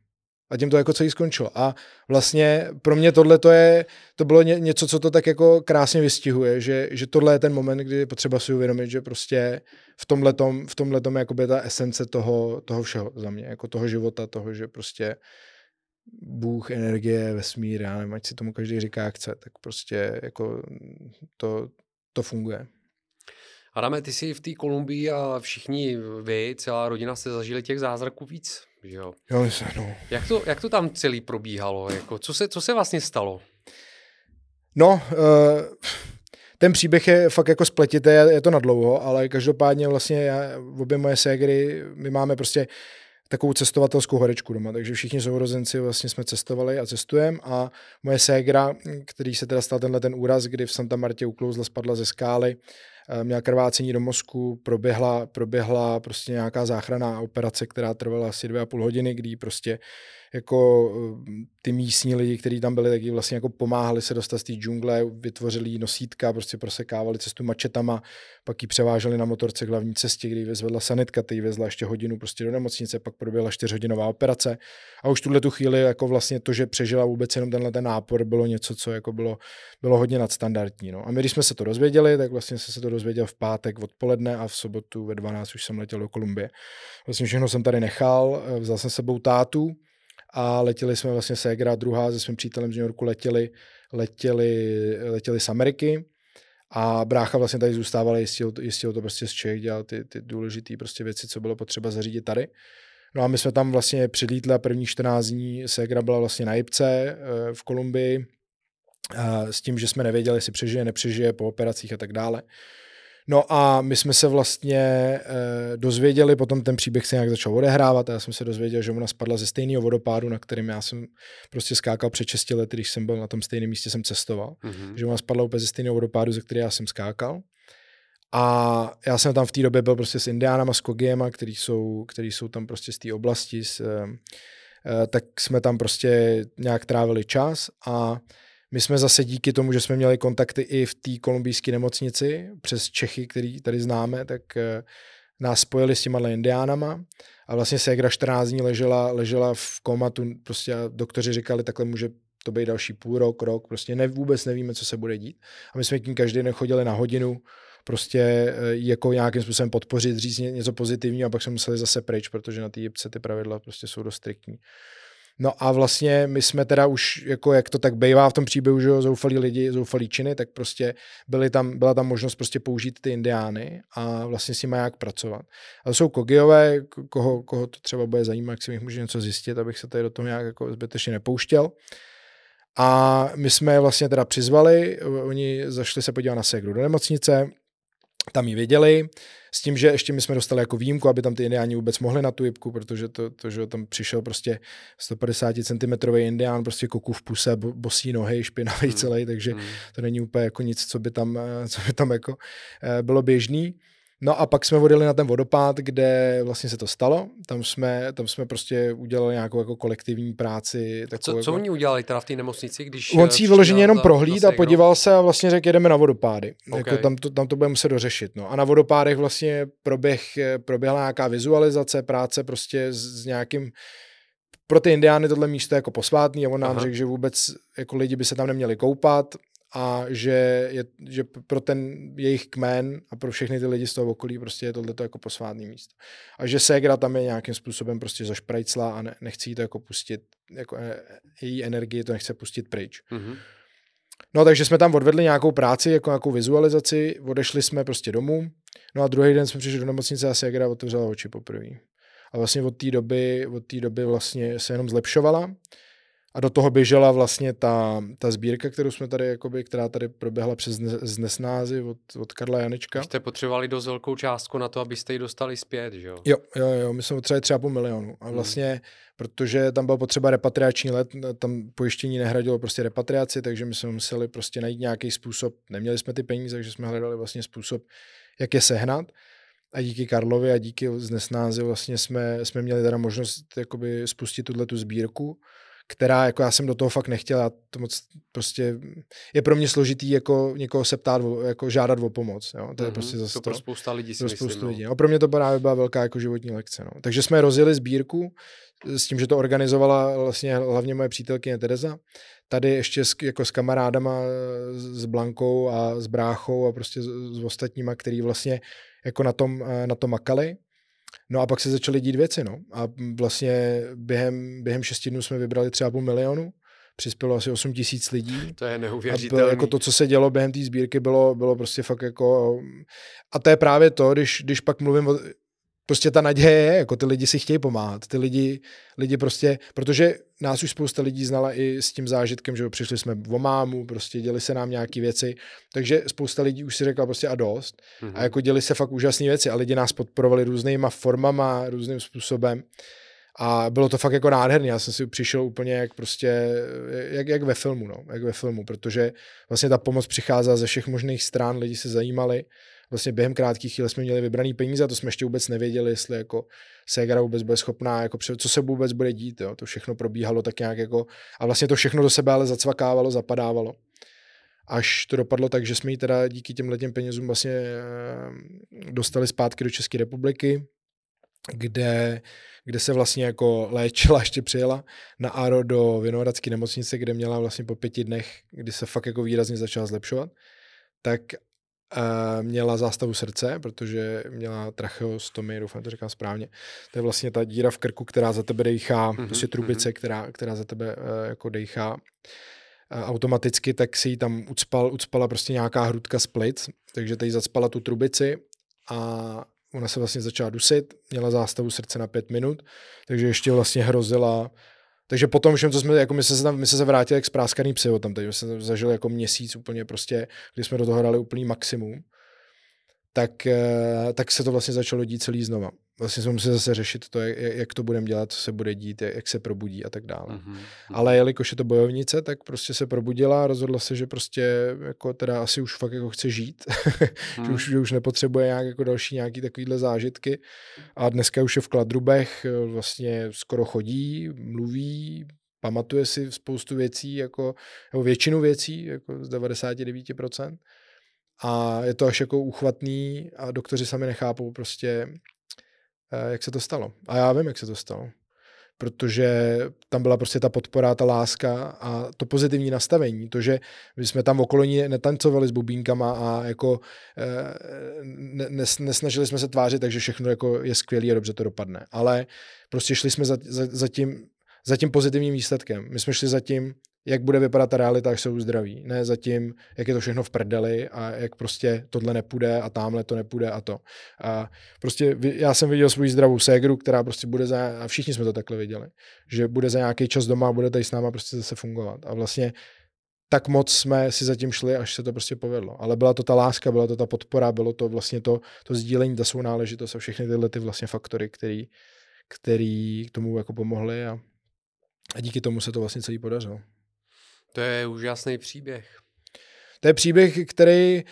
A tím to jako celý skončilo. A vlastně pro mě tohle to je, to bylo ně, něco, co to tak jako krásně vystihuje, že, že tohle je ten moment, kdy je potřeba si uvědomit, že prostě v tomhletom, v tomhletom je ta esence toho, toho všeho za mě, jako toho života, toho, že prostě Bůh, energie, vesmír, já nevím, ať si tomu každý říká, jak chce, tak prostě jako to, to funguje. Adame, ty jsi v té Kolumbii a všichni vy, celá rodina se zažili těch zázraků víc, že jo? Jo, myslím, no. Jak to, jak to tam celý probíhalo? Jako, co, se, co se vlastně stalo? No, uh, ten příběh je fakt jako spletitý, je to nadlouho, ale každopádně vlastně já, obě moje ségry, my máme prostě takovou cestovatelskou horečku doma, takže všichni sourozenci vlastně jsme cestovali a cestujeme a moje ségra, který se teda stal tenhle ten úraz, kdy v Santa Martě uklouzla, spadla ze skály, Eh, měla krvácení do mozku, proběhla, proběhla prostě nějaká záchranná operace, která trvala asi dvě a půl hodiny, kdy prostě jako eh, ty místní lidi, kteří tam byli, taky vlastně jako pomáhali se dostat z té džungle, vytvořili nosítka, prostě prosekávali cestu mačetama, pak ji převáželi na motorce k hlavní cestě, kdy vezvedla sanitka, ty vezla ještě hodinu prostě do nemocnice, pak proběhla čtyřhodinová operace a už tuhle tu chvíli jako vlastně to, že přežila vůbec jenom tenhle ten nápor, bylo něco, co jako bylo, bylo hodně nadstandardní. No. A my, když jsme se to dozvěděli, tak vlastně se to dozvěděl v pátek odpoledne a v sobotu ve 12 už jsem letěl do Kolumbie. Vlastně všechno jsem tady nechal, eh, vzal jsem sebou tátu, a letěli jsme vlastně Segra druhá se svým přítelem z New Yorku letěli, letěli, letěli z Ameriky a brácha vlastně tady zůstával, jistil, jistil to prostě z Čech, dělal ty, ty důležité prostě věci, co bylo potřeba zařídit tady. No a my jsme tam vlastně přilítli a první 14 dní Segra byla vlastně na Jipce eh, v Kolumbii s tím, že jsme nevěděli, jestli přežije, nepřežije po operacích a tak dále. No a my jsme se vlastně e, dozvěděli, potom ten příběh se nějak začal odehrávat a já jsem se dozvěděl, že ona spadla ze stejného vodopádu, na kterým já jsem prostě skákal před 6 lety, když jsem byl na tom stejném místě, jsem cestoval. Mm-hmm. Že ona spadla úplně ze stejného vodopádu, ze kterého já jsem skákal. A já jsem tam v té době byl prostě s Indiánama, s Kogiema, který jsou, který jsou tam prostě z té oblasti, s, e, tak jsme tam prostě nějak trávili čas a my jsme zase díky tomu, že jsme měli kontakty i v té kolumbijské nemocnici přes Čechy, který tady známe, tak eh, nás spojili s těma indiánama a vlastně Segra 14 dní ležela, ležela v komatu, prostě a doktoři říkali, takhle může to být další půl rok, rok, prostě ne, vůbec nevíme, co se bude dít. A my jsme tím každý den chodili na hodinu, prostě eh, jako nějakým způsobem podpořit, říct něco pozitivního a pak jsme museli zase pryč, protože na té jipce ty pravidla prostě jsou dost striktní. No a vlastně my jsme teda už, jako jak to tak bývá v tom příběhu, že zoufalí lidi, zoufalí činy, tak prostě byly tam, byla tam možnost prostě použít ty indiány a vlastně s nimi jak pracovat. A to jsou kogiové, koho, koho to třeba bude zajímat, jak si jich může něco zjistit, abych se tady do toho nějak jako zbytečně nepouštěl. A my jsme je vlastně teda přizvali, oni zašli se podívat na Segru do nemocnice, tam ji viděli, s tím, že ještě my jsme dostali jako výjimku, aby tam ty indiáni vůbec mohli na tu jibku, protože to, to že tam přišel prostě 150 cm indián, prostě koku v puse, bosí nohy, špinavý hmm. celý, takže hmm. to není úplně jako nic, co by tam, co by tam jako eh, bylo běžný. No a pak jsme odjeli na ten vodopád, kde vlastně se to stalo. Tam jsme, tam jsme prostě udělali nějakou jako kolektivní práci. Co, co jako... oni udělali teda v té nemocnici? Když On si vyloženě jenom prohlíd a podíval se a vlastně řekl, jedeme na vodopády. Okay. Jako tam, to, tam to budeme muset dořešit. No. A na vodopádech vlastně proběh, proběhla nějaká vizualizace, práce prostě s, s nějakým pro ty indiány tohle místo je jako posvátný a on nám řekl, že vůbec jako lidi by se tam neměli koupat, a že, je, že pro ten jejich kmen a pro všechny ty lidi z toho okolí prostě je tohle jako posvátný místo. A že Segra tam je nějakým způsobem prostě zašprajcla a ne, nechce jí to jako pustit, jako e, její energii to nechce pustit pryč. Mm-hmm. No takže jsme tam odvedli nějakou práci, jako nějakou vizualizaci, odešli jsme prostě domů, no a druhý den jsme přišli do nemocnice a Segra otevřela oči poprvé. A vlastně od té doby, od té doby vlastně se jenom zlepšovala a do toho běžela vlastně ta, ta sbírka, kterou jsme tady, jakoby, která tady proběhla přes z Nesnázy od, od Karla Janečka. Jste potřebovali dost velkou částku na to, abyste ji dostali zpět, že jo? Jo, jo, jo, my jsme potřebovali třeba půl milionu. A hmm. vlastně, hmm. protože tam byla potřeba repatriační let, tam pojištění nehradilo prostě repatriaci, takže my jsme museli prostě najít nějaký způsob. Neměli jsme ty peníze, takže jsme hledali vlastně způsob, jak je sehnat. A díky Karlovi a díky z Nesnázy vlastně jsme, jsme měli teda možnost jakoby spustit tuhle tu sbírku která jako já jsem do toho fakt nechtěl, já to moc prostě je pro mě složitý jako někoho se ptát, jako žádat o pomoc, jo. To je mm-hmm, prostě zase to, pro spousta lidí si myslím, spoustu no. lidí. No. Pro mě to právě byla velká jako životní lekce, no. Takže jsme rozjeli sbírku s tím, že to organizovala vlastně hlavně moje přítelkyně Tereza. Tady ještě s, jako s kamarádama, s Blankou a s Bráchou a prostě s, s ostatníma, který vlastně jako na tom, na tom makali. No a pak se začaly dít věci, no. A vlastně během, během šesti dnů jsme vybrali třeba půl milionu, přispělo asi 8 tisíc lidí. To je neuvěřitelné. Jako to, co se dělo během té sbírky, bylo, bylo prostě fakt jako... A to je právě to, když, když pak mluvím o, prostě ta naděje je, jako ty lidi si chtějí pomáhat, ty lidi, lidi prostě, protože nás už spousta lidí znala i s tím zážitkem, že přišli jsme o mámu, prostě děli se nám nějaké věci, takže spousta lidí už si řekla prostě a dost. Mm-hmm. a jako děli se fakt úžasné věci a lidi nás podporovali různýma formama, různým způsobem. A bylo to fakt jako nádherný, já jsem si přišel úplně jak prostě, jak, jak ve filmu, no, jak ve filmu, protože vlastně ta pomoc přicházela ze všech možných stran, lidi se zajímali vlastně během krátkých chvíle jsme měli vybraný peníze a to jsme ještě vůbec nevěděli, jestli jako Segra vůbec bude schopná, jako co se vůbec bude dít, jo. to všechno probíhalo tak nějak jako, a vlastně to všechno do sebe ale zacvakávalo, zapadávalo. Až to dopadlo tak, že jsme ji teda díky těm letěm penězům vlastně eh, dostali zpátky do České republiky, kde, kde se vlastně jako léčila, ještě přijela na Aro do Vinohradské nemocnice, kde měla vlastně po pěti dnech, kdy se fakt jako výrazně začala zlepšovat, tak měla zástavu srdce, protože měla tracheostomii, doufám, to říkám správně. To je vlastně ta díra v krku, která za tebe dejchá, mm-hmm, prostě trubice, mm-hmm. která, která za tebe uh, jako dejchá uh, automaticky, tak si ji tam ucpal, ucpala prostě nějaká hrudka z plic, takže tady zacpala tu trubici a ona se vlastně začala dusit, měla zástavu srdce na pět minut, takže ještě vlastně hrozila takže potom všem, co jsme, jako my se, tam, my se, se vrátili jak spráskaný psy, tam, takže jsme zažili jako měsíc úplně prostě, kdy jsme do toho hrali úplný maximum. Tak, eh, tak se to vlastně začalo dít celý znova. Vlastně jsme museli zase řešit to, jak, jak to budeme dělat, co se bude dít, jak se probudí a tak dále. Mm-hmm. Ale jelikož je to bojovnice, tak prostě se probudila a rozhodla se, že prostě jako teda asi už fakt jako chce žít, mm. že, už, že už nepotřebuje nějak jako další nějaký takovýhle zážitky a dneska už je v Kladrubech, vlastně skoro chodí, mluví, pamatuje si spoustu věcí, jako, jako většinu věcí, jako z 99%. A je to až jako uchvatný a doktoři sami nechápou prostě, eh, jak se to stalo. A já vím, jak se to stalo. Protože tam byla prostě ta podpora, ta láska a to pozitivní nastavení. To, že my jsme tam okolo ní netancovali s bubínkama a jako eh, nesnažili jsme se tvářit, takže všechno jako je skvělé a dobře to dopadne. Ale prostě šli jsme za, za, za tím za tím pozitivním výsledkem. My jsme šli za tím, jak bude vypadat ta realita, až jsou zdraví. Ne za tím, jak je to všechno v prdeli a jak prostě tohle nepůjde a tamhle to nepůjde a to. A prostě já jsem viděl svou zdravou ségru, která prostě bude za, a všichni jsme to takhle viděli, že bude za nějaký čas doma a bude tady s náma prostě zase fungovat. A vlastně tak moc jsme si zatím šli, až se to prostě povedlo. Ale byla to ta láska, byla to ta podpora, bylo to vlastně to, to sdílení, ta sounáležitost a všechny tyhle ty vlastně faktory, který, který k tomu jako pomohly a a díky tomu se to vlastně celý podařilo. To je úžasný příběh. To je příběh, který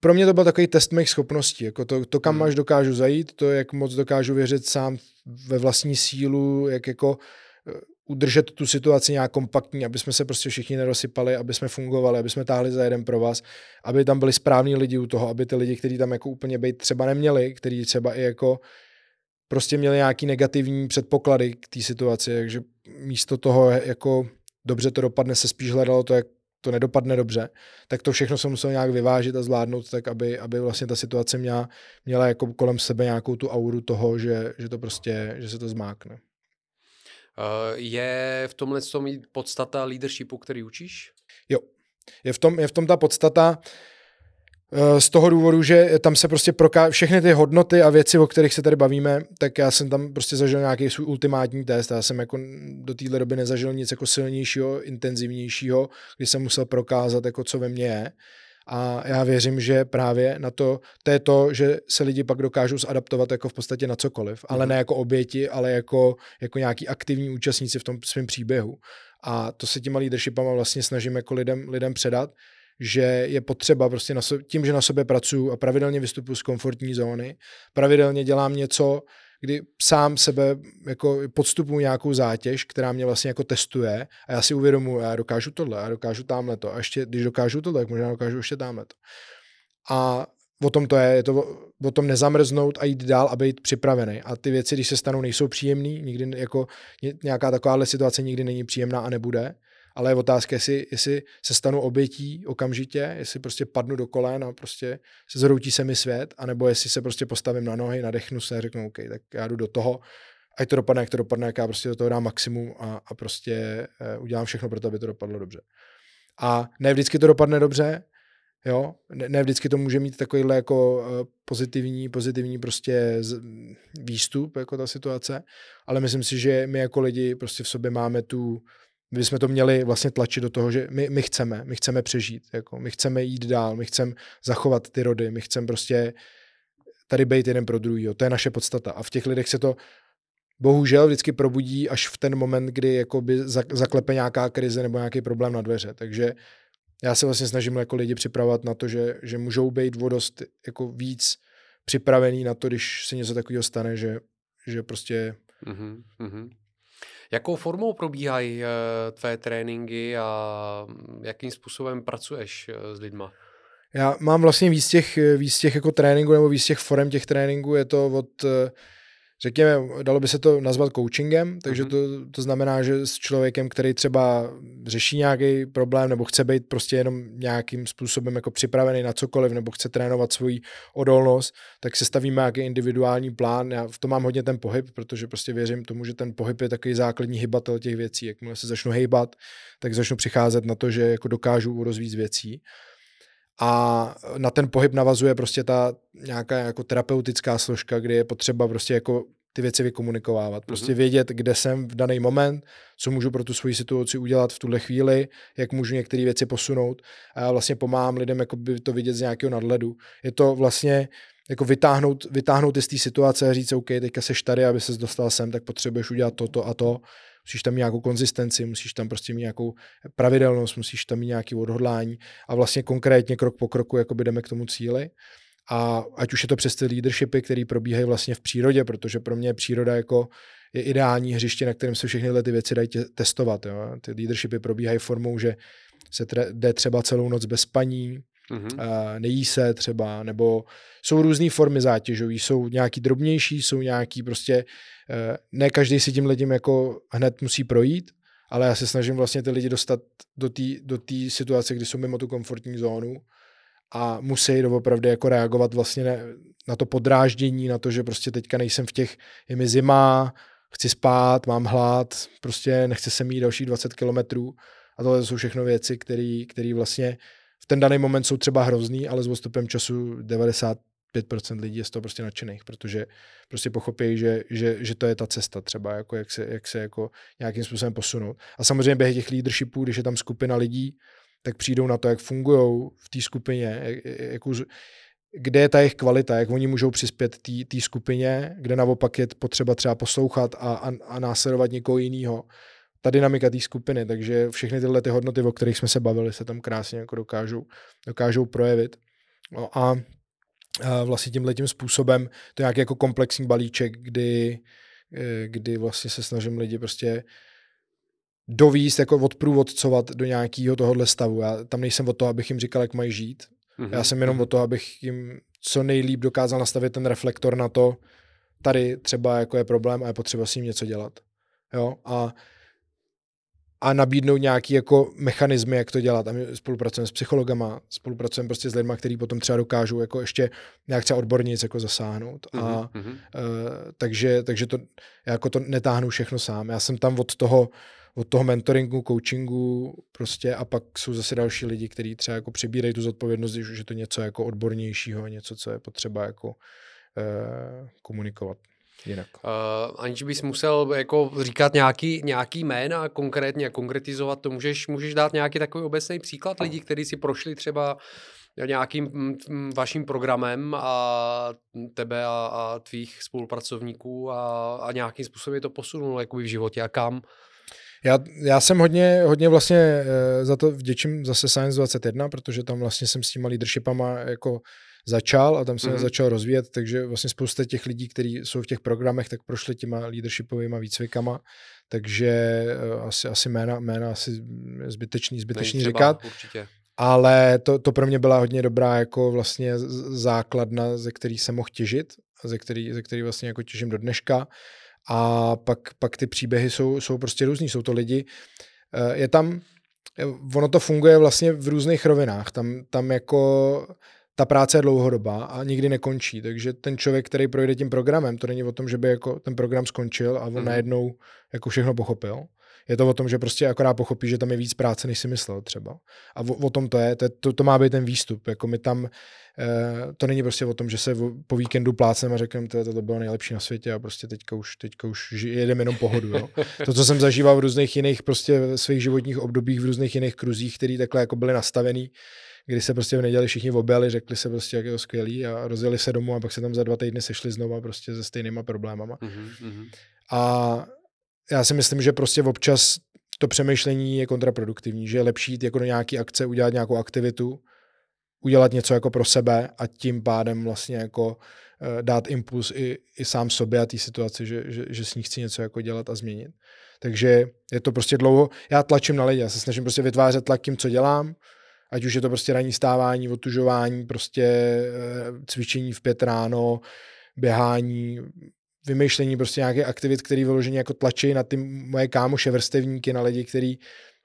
pro mě to byl takový test mých schopností. Jako to, to, kam hmm. až dokážu zajít, to, jak moc dokážu věřit sám ve vlastní sílu, jak jako eh, udržet tu situaci nějak kompaktní, aby jsme se prostě všichni nerozsypali, aby jsme fungovali, aby jsme táhli za jeden pro vás, aby tam byli správní lidi u toho, aby ty lidi, kteří tam jako úplně být třeba neměli, kteří třeba i jako prostě měli nějaký negativní předpoklady k té situaci, takže místo toho, jako dobře to dopadne, se spíš hledalo to, jak to nedopadne dobře, tak to všechno se muselo nějak vyvážit a zvládnout tak, aby, aby vlastně ta situace měla, měla jako kolem sebe nějakou tu auru toho, že, že to prostě, že se to zmákne. Uh, je v tomhle tom podstata leadershipu, který učíš? Jo, je v tom, je v tom ta podstata, uh, Eh, z toho důvodu, že tam se prostě proká všechny ty hodnoty a věci, o kterých se tady bavíme, tak já jsem tam prostě zažil nějaký svůj ultimátní test. Já jsem jako do téhle doby nezažil nic jako silnějšího, intenzivnějšího, kdy jsem musel prokázat, jako co ve mně je. A já věřím, že právě na to, to je to, že se lidi pak dokážou zadaptovat jako v podstatě na cokoliv, ale mhm. ne jako oběti, ale jako, jako nějaký aktivní účastníci v tom svém příběhu. A to se těma leadershipama vlastně snažím jako lidem, lidem předat, že je potřeba prostě na so, tím, že na sobě pracuji a pravidelně vystupuji z komfortní zóny, pravidelně dělám něco, kdy sám sebe jako podstupuji nějakou zátěž, která mě vlastně jako testuje a já si uvědomuji, já dokážu tohle, já dokážu tamhle to a ještě, když dokážu tohle, tak možná dokážu ještě tamhle to. A o tom to je, je to o, tom nezamrznout a jít dál a být připravený. A ty věci, když se stanou, nejsou příjemné, nikdy jako nějaká takováhle situace nikdy není příjemná a nebude, ale je otázka, jestli, jestli se stanu obětí okamžitě, jestli prostě padnu do kolén a prostě se zhroutí se mi svět, anebo jestli se prostě postavím na nohy, nadechnu se a řeknu, OK, tak já jdu do toho, ať to dopadne, jak to dopadne, jak já prostě do toho dám maximum a, a prostě uh, udělám všechno pro to, aby to dopadlo dobře. A ne vždycky to dopadne dobře, jo, ne, ne vždycky to může mít takovýhle jako uh, pozitivní, pozitivní prostě z, výstup, jako ta situace, ale myslím si, že my jako lidi prostě v sobě máme tu, my jsme to měli vlastně tlačit do toho, že my, my chceme, my chceme přežít, jako, my chceme jít dál, my chceme zachovat ty rody, my chceme prostě tady být jeden pro druhý, to je naše podstata. A v těch lidech se to bohužel vždycky probudí až v ten moment, kdy jakoby zaklepe nějaká krize nebo nějaký problém na dveře. Takže já se vlastně snažím jako lidi připravovat na to, že, že můžou být vodost jako víc připravený na to, když se něco takového stane, že, že prostě mm-hmm. Jakou formou probíhají uh, tvé tréninky a jakým způsobem pracuješ uh, s lidma? Já mám vlastně víc těch, víc těch jako tréninků nebo víc těch forem těch tréninků. Je to od řekněme, dalo by se to nazvat coachingem, takže mm-hmm. to, to znamená, že s člověkem, který třeba řeší nějaký problém nebo chce být prostě jenom nějakým způsobem jako připravený na cokoliv nebo chce trénovat svoji odolnost, tak se stavíme nějaký individuální plán. Já v tom mám hodně ten pohyb, protože prostě věřím tomu, že ten pohyb je takový základní hybatel těch věcí. Jakmile se začnu hejbat, tak začnu přicházet na to, že jako dokážu rozvíjet věcí a na ten pohyb navazuje prostě ta nějaká jako terapeutická složka, kdy je potřeba prostě jako ty věci vykomunikovávat. Prostě mm-hmm. vědět, kde jsem v daný moment, co můžu pro tu svoji situaci udělat v tuhle chvíli, jak můžu některé věci posunout. A já vlastně pomáhám lidem jako by to vidět z nějakého nadhledu. Je to vlastně jako vytáhnout, vytáhnout z té situace a říct, OK, teďka seš tady, aby ses dostal sem, tak potřebuješ udělat toto a to. Musíš tam mít nějakou konzistenci, musíš tam prostě mít nějakou pravidelnost, musíš tam mít nějaký odhodlání a vlastně konkrétně krok po kroku jakoby jdeme k tomu cíli. A ať už je to přes ty leadershipy, které probíhají vlastně v přírodě, protože pro mě příroda jako je ideální hřiště, na kterém se všechny ty věci dají testovat. Jo. Ty leadershipy probíhají formou, že se jde třeba celou noc bez spaní, mm-hmm. nejí se třeba, nebo jsou různé formy zátěžové, jsou nějaký drobnější, jsou nějaký prostě, eh, ne každý si tím lidem jako hned musí projít, ale já se snažím vlastně ty lidi dostat do té do situace, kdy jsou mimo tu komfortní zónu a musí doopravdy jako reagovat vlastně na, na to podráždění, na to, že prostě teďka nejsem v těch, je mi zima, chci spát, mám hlad, prostě nechce se mít dalších 20 kilometrů a tohle jsou všechno věci, které vlastně ten daný moment jsou třeba hrozný, ale s odstupem času 95% lidí je z toho prostě nadšených, protože prostě pochopí, že, že, že to je ta cesta třeba, jako jak se, jak se jako nějakým způsobem posunout. A samozřejmě během těch leadershipů, když je tam skupina lidí, tak přijdou na to, jak fungují v té skupině, jak, jak, kde je ta jejich kvalita, jak oni můžou přispět té skupině, kde naopak je potřeba třeba poslouchat a, a, a následovat někoho jiného ta dynamika té skupiny, takže všechny tyhle ty hodnoty, o kterých jsme se bavili, se tam krásně jako dokážou, dokážou projevit. No a, vlastně tímhle tím způsobem to je nějaký jako komplexní balíček, kdy, e, kdy vlastně se snažím lidi prostě dovíst, jako odprůvodcovat do nějakého tohohle stavu. Já tam nejsem o to, abych jim říkal, jak mají žít. Mm-hmm. Já jsem jenom mm-hmm. o to, abych jim co nejlíp dokázal nastavit ten reflektor na to, tady třeba jako je problém a je potřeba s ním něco dělat. Jo? A a nabídnout nějaký jako mechanismy, jak to dělat. A my spolupracujeme s psychologama, spolupracujeme prostě s lidmi, kteří potom třeba dokážou jako ještě nějak třeba odbornic jako zasáhnout. Mm-hmm. A, uh, takže, takže to, já jako to netáhnu všechno sám. Já jsem tam od toho, od toho mentoringu, coachingu prostě a pak jsou zase další lidi, kteří třeba jako přibírají tu zodpovědnost, že to něco jako odbornějšího, něco, co je potřeba jako uh, komunikovat jinak. Uh, aniž bys musel jako říkat nějaký, nějaký jména konkrétně, konkretizovat to, můžeš, můžeš dát nějaký takový obecný příklad lidí, kteří si prošli třeba nějakým mm, mm, vaším programem a tebe a, a tvých spolupracovníků a, a nějakým způsobem to posunul jako v životě a kam? Já, já jsem hodně, hodně vlastně eh, za to vděčím zase Science 21, protože tam vlastně jsem s těma leadershipama jako začal a tam se mm-hmm. začal rozvíjet, takže vlastně spousta těch lidí, kteří jsou v těch programech, tak prošli těma leadershipovými výcvikama, takže eh, asi, asi jména, jména asi zbytečný, zbytečný říkat. Určitě. Ale to, to pro mě byla hodně dobrá jako vlastně základna, ze který jsem mohl těžit, ze který, ze který vlastně jako těžím do dneška. A pak, pak ty příběhy jsou, jsou prostě různý. Jsou to lidi, eh, je tam, eh, ono to funguje vlastně v různých rovinách. Tam, tam jako ta práce je dlouhodobá a nikdy nekončí, takže ten člověk, který projde tím programem, to není o tom, že by jako ten program skončil a on mm. najednou jako všechno pochopil. Je to o tom, že prostě akorát pochopí, že tam je víc práce, než si myslel třeba. A o, o tom to je, to, to, to má být ten výstup. Jako my tam, eh, to není prostě o tom, že se po víkendu plácem a řekneme, to, to bylo nejlepší na světě a prostě teďka už, teďka už jedeme jenom pohodu. Jo. To, co jsem zažíval v různých jiných prostě svých životních obdobích, v různých jiných kruzích, které takhle jako byly nastavený, kdy se prostě v neděli všichni objali, řekli se prostě, jak je to skvělý a rozjeli se domů a pak se tam za dva týdny sešli znova prostě se stejnýma problémama. Mm-hmm. A já si myslím, že prostě občas to přemýšlení je kontraproduktivní, že je lepší jít jako do nějaké akce, udělat nějakou aktivitu, udělat něco jako pro sebe a tím pádem vlastně jako uh, dát impuls i, i sám sobě a té situaci, že, že, že s ní chci něco jako dělat a změnit. Takže je to prostě dlouho, já tlačím na lidi, já se snažím prostě vytvářet tlak tím, co dělám, ať už je to prostě ranní stávání, otužování, prostě eh, cvičení v pět ráno, běhání, vymýšlení prostě nějaké aktivit, které vyloženě jako tlačí na ty moje kámoše, vrstevníky, na lidi, který,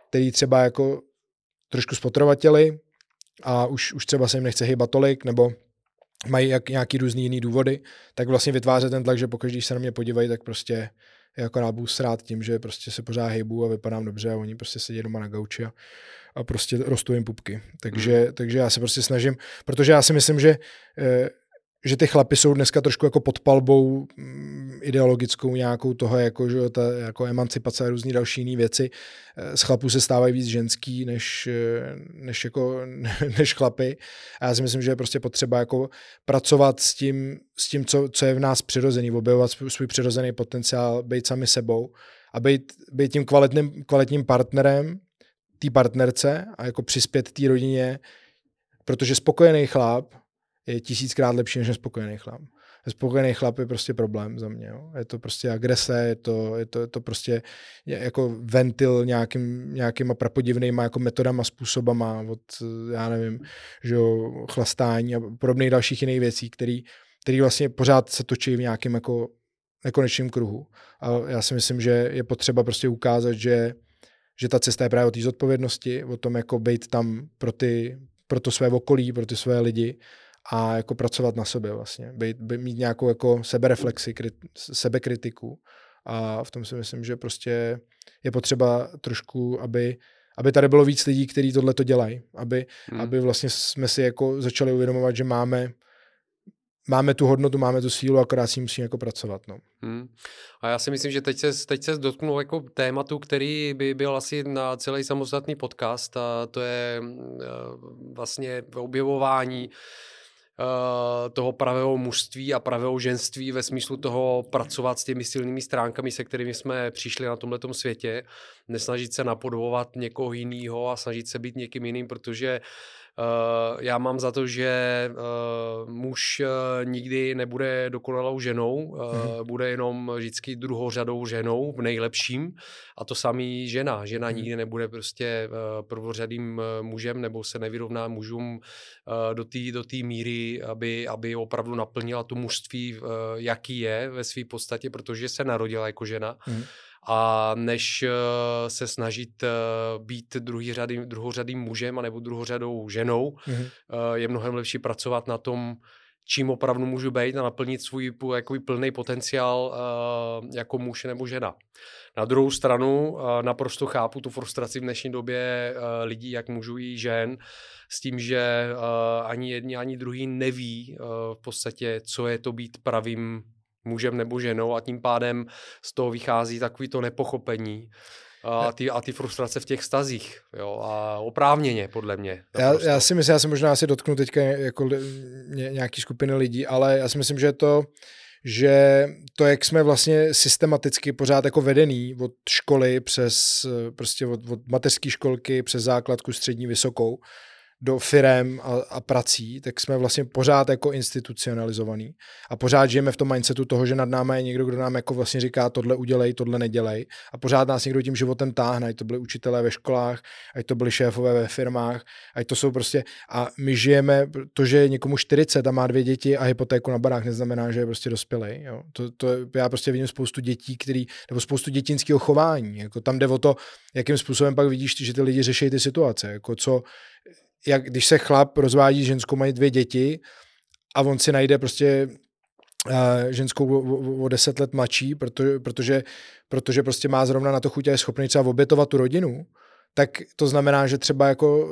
který třeba jako trošku spotrovatěli a už, už třeba se jim nechce hýbat tolik, nebo mají jak, nějaký různý jiný důvody, tak vlastně vytvářet ten tlak, že pokud když se na mě podívají, tak prostě jako budu srát tím, že prostě se pořád hejbu a vypadám dobře a oni prostě sedí doma na gauči a, a prostě rostou jim pupky. Takže, hmm. takže já se prostě snažím, protože já si myslím, že, eh, že ty chlapy jsou dneska trošku jako pod palbou mm, ideologickou nějakou toho, jako, že ta jako emancipace a různé další jiné věci. Z chlapů se stávají víc ženský než, než, jako, než chlapy. A já si myslím, že je prostě potřeba jako pracovat s tím, s tím co, co je v nás přirozený, objevovat svůj přirozený potenciál, být sami sebou a být, být tím kvalitním, kvalitním partnerem té partnerce a jako přispět té rodině, protože spokojený chlap je tisíckrát lepší než nespokojený chlap. Spokojený chlap je prostě problém za mě. Jo. Je to prostě agrese, je to, je to, je to prostě jako ventil nějakým, nějakýma prapodivnýma jako metodama, způsobama od, já nevím, že jo, chlastání a podobných dalších jiných věcí, který, který vlastně pořád se točí v nějakém jako nekonečném kruhu. A já si myslím, že je potřeba prostě ukázat, že, že ta cesta je právě o té zodpovědnosti, o tom jako být tam pro, ty, pro to své okolí, pro ty své lidi a jako pracovat na sobě vlastně. Být, být, mít nějakou jako sebereflexi, krit, sebekritiku a v tom si myslím, že prostě je potřeba trošku, aby aby tady bylo víc lidí, kteří tohle to dělají, aby, hmm. aby vlastně jsme si jako začali uvědomovat, že máme máme tu hodnotu, máme tu sílu, akorát si musíme jako pracovat. No. Hmm. A já si myslím, že teď se, teď se dotknul jako tématu, který by byl asi na celý samostatný podcast a to je uh, vlastně objevování toho pravého mužství a pravého ženství ve smyslu toho pracovat s těmi silnými stránkami, se kterými jsme přišli na tomhle světě, nesnažit se napodobovat někoho jiného a snažit se být někým jiným, protože Uh, já mám za to, že uh, muž uh, nikdy nebude dokonalou ženou, mm-hmm. bude jenom vždycky druhořadou ženou v nejlepším a to samý žena. Žena mm-hmm. nikdy nebude prostě prvořadým mužem nebo se nevyrovná mužům do té do míry, aby, aby opravdu naplnila tu mužství, jaký je ve své podstatě, protože se narodila jako žena. Mm-hmm a než uh, se snažit uh, být druhý řady, druhořadým mužem nebo druhořadou ženou, mm-hmm. uh, je mnohem lepší pracovat na tom, čím opravdu můžu být a naplnit svůj jakoby plný potenciál uh, jako muž nebo žena. Na druhou stranu uh, naprosto chápu tu frustraci v dnešní době uh, lidí, jak mužů i žen, s tím, že uh, ani jedni, ani druhý neví uh, v podstatě, co je to být pravým mužem nebo ženou a tím pádem z toho vychází takový to nepochopení a ty, a ty frustrace v těch stazích. Jo, a oprávněně, podle mě. Já, já si myslím, já se možná asi dotknu teďka jako nějaký skupiny lidí, ale já si myslím, že to, že to, jak jsme vlastně systematicky pořád jako vedený od školy přes prostě od, od mateřské školky přes základku střední vysokou, do firem a, a prací, tak jsme vlastně pořád jako institucionalizovaný a pořád žijeme v tom mindsetu toho, že nad námi je někdo, kdo nám jako vlastně říká tohle udělej, tohle nedělej a pořád nás někdo tím životem táhne, ať to byly učitelé ve školách, ať to byly šéfové ve firmách, ať to jsou prostě a my žijeme, to, že je někomu 40 a má dvě děti a hypotéku na barák neznamená, že je prostě dospělý. Jo. To, to, já prostě vidím spoustu dětí, který, nebo spoustu dětinského chování, jako tam jde o to, jakým způsobem pak vidíš, že ty lidi řeší ty situace, jako co, jak když se chlap rozvádí ženskou, mají dvě děti a on si najde prostě uh, ženskou o, o deset let mladší, protože, protože, protože prostě má zrovna na to chuť a je schopný třeba obětovat tu rodinu, tak to znamená, že třeba jako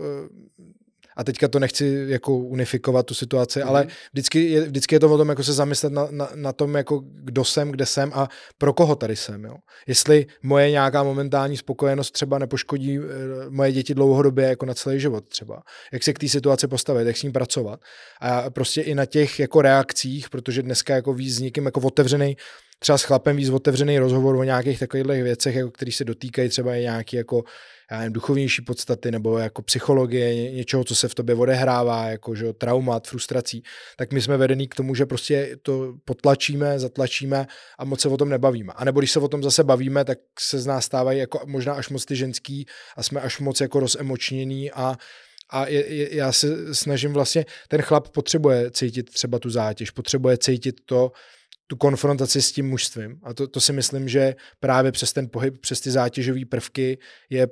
a teďka to nechci jako unifikovat tu situaci, mm. ale vždycky je, vždycky je to o tom jako se zamyslet na, na, na tom, jako kdo jsem, kde jsem a pro koho tady jsem. Jo. Jestli moje nějaká momentální spokojenost třeba nepoškodí e, moje děti dlouhodobě jako na celý život třeba. Jak se k té situaci postavit, jak s ním pracovat. A prostě i na těch jako reakcích, protože dneska jako víc s někým jako otevřený třeba s chlapem víc otevřený rozhovor o nějakých takových věcech, jako který se dotýkají třeba i nějaký jako já nevím, duchovnější podstaty nebo jako psychologie, něčeho, co se v tobě odehrává, jako že traumat, frustrací, tak my jsme vedení k tomu, že prostě to potlačíme, zatlačíme a moc se o tom nebavíme. A nebo když se o tom zase bavíme, tak se z nás stávají jako možná až moc ty ženský a jsme až moc jako rozemočnění a a je, je, já se snažím vlastně, ten chlap potřebuje cítit třeba tu zátěž, potřebuje cítit to, tu konfrontaci s tím mužstvím. A to, to si myslím, že právě přes ten pohyb, přes ty zátěžové prvky je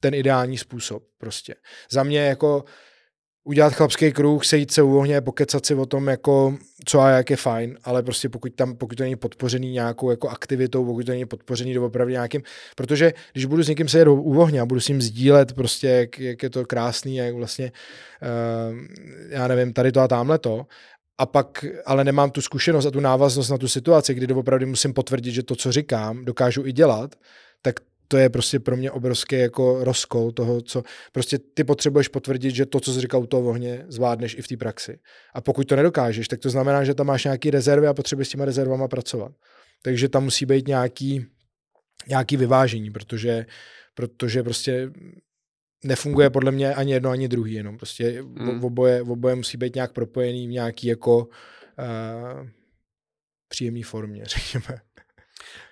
ten ideální způsob prostě. Za mě jako udělat chlapský kruh, sejít se u ohně, pokecat si o tom, jako, co a jak je fajn, ale prostě pokud, tam, pokud to není podpořený nějakou jako aktivitou, pokud to není podpořený doopravdy nějakým, protože když budu s někým sedět u ohně a budu s ním sdílet prostě, jak, jak je to krásný, jak vlastně, uh, já nevím, tady to a tamhle to, a pak ale nemám tu zkušenost a tu návaznost na tu situaci, kdy opravdu musím potvrdit, že to, co říkám, dokážu i dělat, tak to je prostě pro mě obrovský jako rozkol toho, co prostě ty potřebuješ potvrdit, že to, co jsi říkal u toho ohně, zvládneš i v té praxi. A pokud to nedokážeš, tak to znamená, že tam máš nějaké rezervy a potřebuješ s těma rezervama pracovat. Takže tam musí být nějaký, nějaký vyvážení, protože, protože prostě nefunguje podle mě ani jedno, ani druhý, jenom prostě v oboje, v oboje musí být nějak propojený v nějaký jako uh, příjemný formě, řekněme.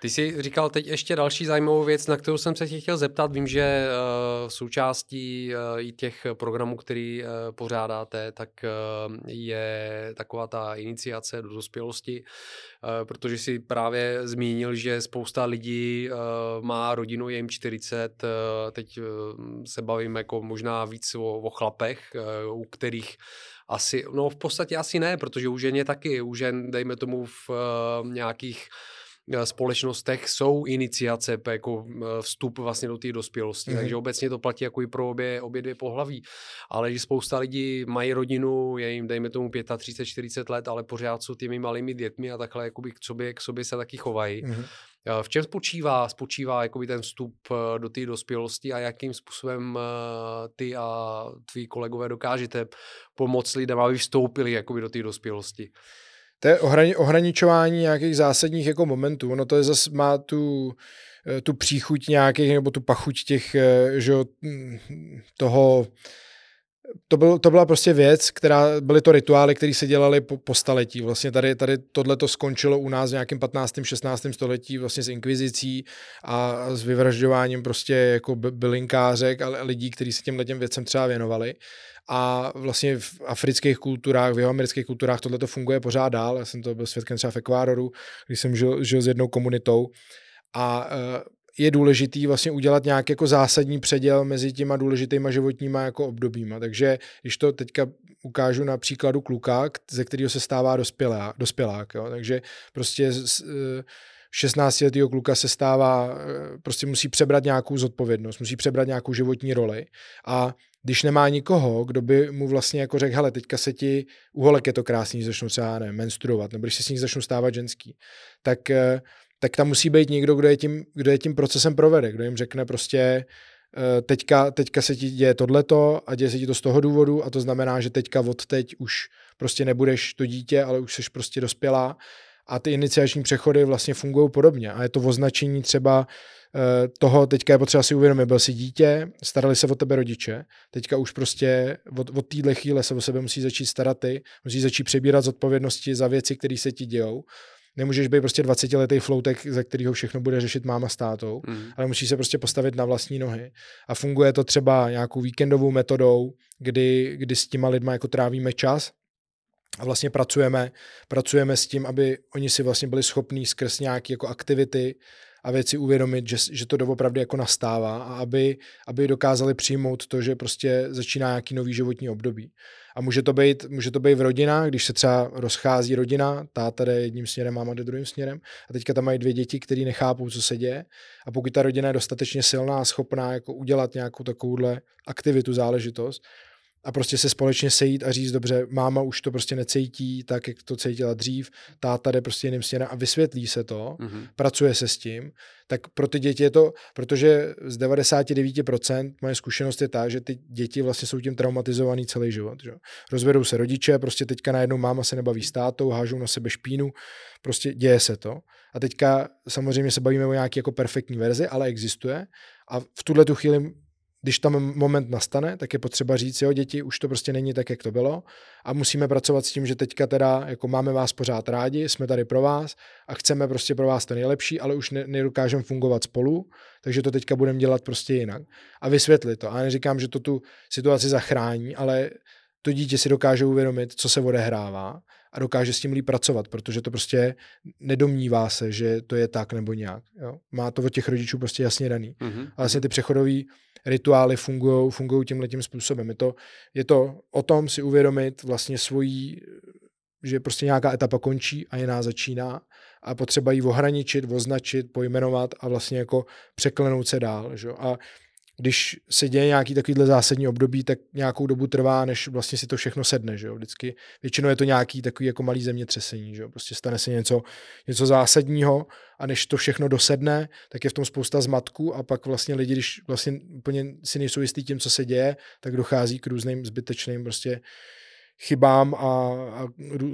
Ty jsi říkal teď ještě další zajímavou věc, na kterou jsem se tě chtěl zeptat. Vím, že uh, součástí uh, i těch programů, který uh, pořádáte, tak uh, je taková ta iniciace do dospělosti, uh, protože si právě zmínil, že spousta lidí uh, má rodinu, je jim 40, uh, teď uh, se bavím jako možná víc o, o chlapech, uh, u kterých asi, no v podstatě asi ne, protože u ženě taky, u žen, dejme tomu v uh, nějakých společnostech jsou iniciace jako eh, vstup vlastně do té dospělosti, mm-hmm. takže obecně to platí jako i pro obě, obě dvě pohlaví. Ale že spousta lidí mají rodinu, je jim dejme tomu 35, 40 let, ale pořád jsou těmi malými dětmi a takhle jakoby k sobě, k sobě se taky chovají. Mm-hmm. V čem spočívá, spočívá jakoby ten vstup do té dospělosti a jakým způsobem ty a tví kolegové dokážete pomoct lidem, aby vstoupili jakoby do té dospělosti? To je ohrani, ohraničování nějakých zásadních jako momentů. Ono to je zase má tu, eh, tu příchuť nějakých, nebo tu pachuť těch, eh, že hm, toho, to, byl, to byla prostě věc, která, byly to rituály, které se dělaly po, po staletí. Vlastně tady, tady tohle to skončilo u nás v nějakém 15. 16. století vlastně s inkvizicí a s vyvražďováním prostě jako bylinkářek a lidí, kteří se těmhle těm věcem třeba věnovali a vlastně v afrických kulturách, v jeho amerických kulturách tohle to funguje pořád dál. Já jsem to byl svědkem třeba v Ekvádoru, když jsem žil, žil s jednou komunitou a eh, je důležitý vlastně udělat nějaký jako zásadní předěl mezi těma důležitýma životníma jako obdobíma. Takže když to teďka ukážu na příkladu kluka, ze kterého se stává dospělá, dospělák. Jo. Takže prostě z, 16 eh, kluka se stává, eh, prostě musí přebrat nějakou zodpovědnost, musí přebrat nějakou životní roli a když nemá nikoho, kdo by mu vlastně jako řekl, hele, teďka se ti u holek je to krásný, začnou třeba ne, menstruovat, nebo když se s nich začnou stávat ženský, tak, eh, tak tam musí být někdo, kdo je, tím, kdo je tím procesem provede, kdo jim řekne prostě, eh, teďka, teďka se ti děje tohleto a děje se ti to z toho důvodu a to znamená, že teďka od teď už prostě nebudeš to dítě, ale už jsi prostě dospělá a ty iniciační přechody vlastně fungují podobně a je to označení třeba Eh, toho teďka je potřeba si uvědomit, byl si dítě, starali se o tebe rodiče, teďka už prostě od, od téhle chvíle se o sebe musí začít starat ty, musí začít přebírat zodpovědnosti za věci, které se ti dějou. Nemůžeš být prostě 20 letý floutek, za kterého všechno bude řešit máma s tátou, mm. ale musíš se prostě postavit na vlastní nohy. A funguje to třeba nějakou víkendovou metodou, kdy, kdy s těma lidma jako trávíme čas, a vlastně pracujeme, pracujeme s tím, aby oni si vlastně byli schopní skrz nějaké jako aktivity a věci uvědomit, že, že to doopravdy jako nastává a aby, aby dokázali přijmout to, že prostě začíná nějaký nový životní období. A může to být, může to být v rodinách, když se třeba rozchází rodina, táta jde jedním směrem, máma jde druhým směrem a teďka tam mají dvě děti, které nechápou, co se děje. A pokud ta rodina je dostatečně silná a schopná jako udělat nějakou takovouhle aktivitu, záležitost, a prostě se společně sejít a říct, dobře, máma už to prostě necítí tak, jak to cítila dřív, táta jde prostě jiným směrem a vysvětlí se to, mm-hmm. pracuje se s tím, tak pro ty děti je to, protože z 99% moje zkušenost je ta, že ty děti vlastně jsou tím traumatizovaný celý život. Že? Rozvedou se rodiče, prostě teďka najednou máma se nebaví s tátou, hážou na sebe špínu, prostě děje se to. A teďka samozřejmě se bavíme o nějaké jako perfektní verzi, ale existuje. A v tuhle tu chvíli když tam moment nastane, tak je potřeba říct, jo, děti, už to prostě není tak, jak to bylo a musíme pracovat s tím, že teďka teda jako máme vás pořád rádi, jsme tady pro vás a chceme prostě pro vás to nejlepší, ale už ne, nedokážeme fungovat spolu, takže to teďka budeme dělat prostě jinak. A vysvětlit to. A neříkám, že to tu situaci zachrání, ale to dítě si dokáže uvědomit, co se odehrává a dokáže s tím líp pracovat, protože to prostě nedomnívá se, že to je tak nebo nějak. Jo? Má to od těch rodičů prostě jasně daný. Mm-hmm. A vlastně ty přechodové rituály fungují fungují tímhle tím způsobem. Je to, je to o tom si uvědomit vlastně svojí, že prostě nějaká etapa končí a jiná začíná a potřeba ji ohraničit, označit, pojmenovat a vlastně jako překlenout se dál. Že? A když se děje nějaký takovýhle zásadní období, tak nějakou dobu trvá, než vlastně si to všechno sedne, že jo. Vždycky, většinou je to nějaký takový jako malý zemětřesení, že jo. Prostě stane se něco, něco zásadního a než to všechno dosedne, tak je v tom spousta zmatků a pak vlastně lidi, když vlastně úplně si nejsou jistý tím, co se děje, tak dochází k různým zbytečným prostě chybám a, a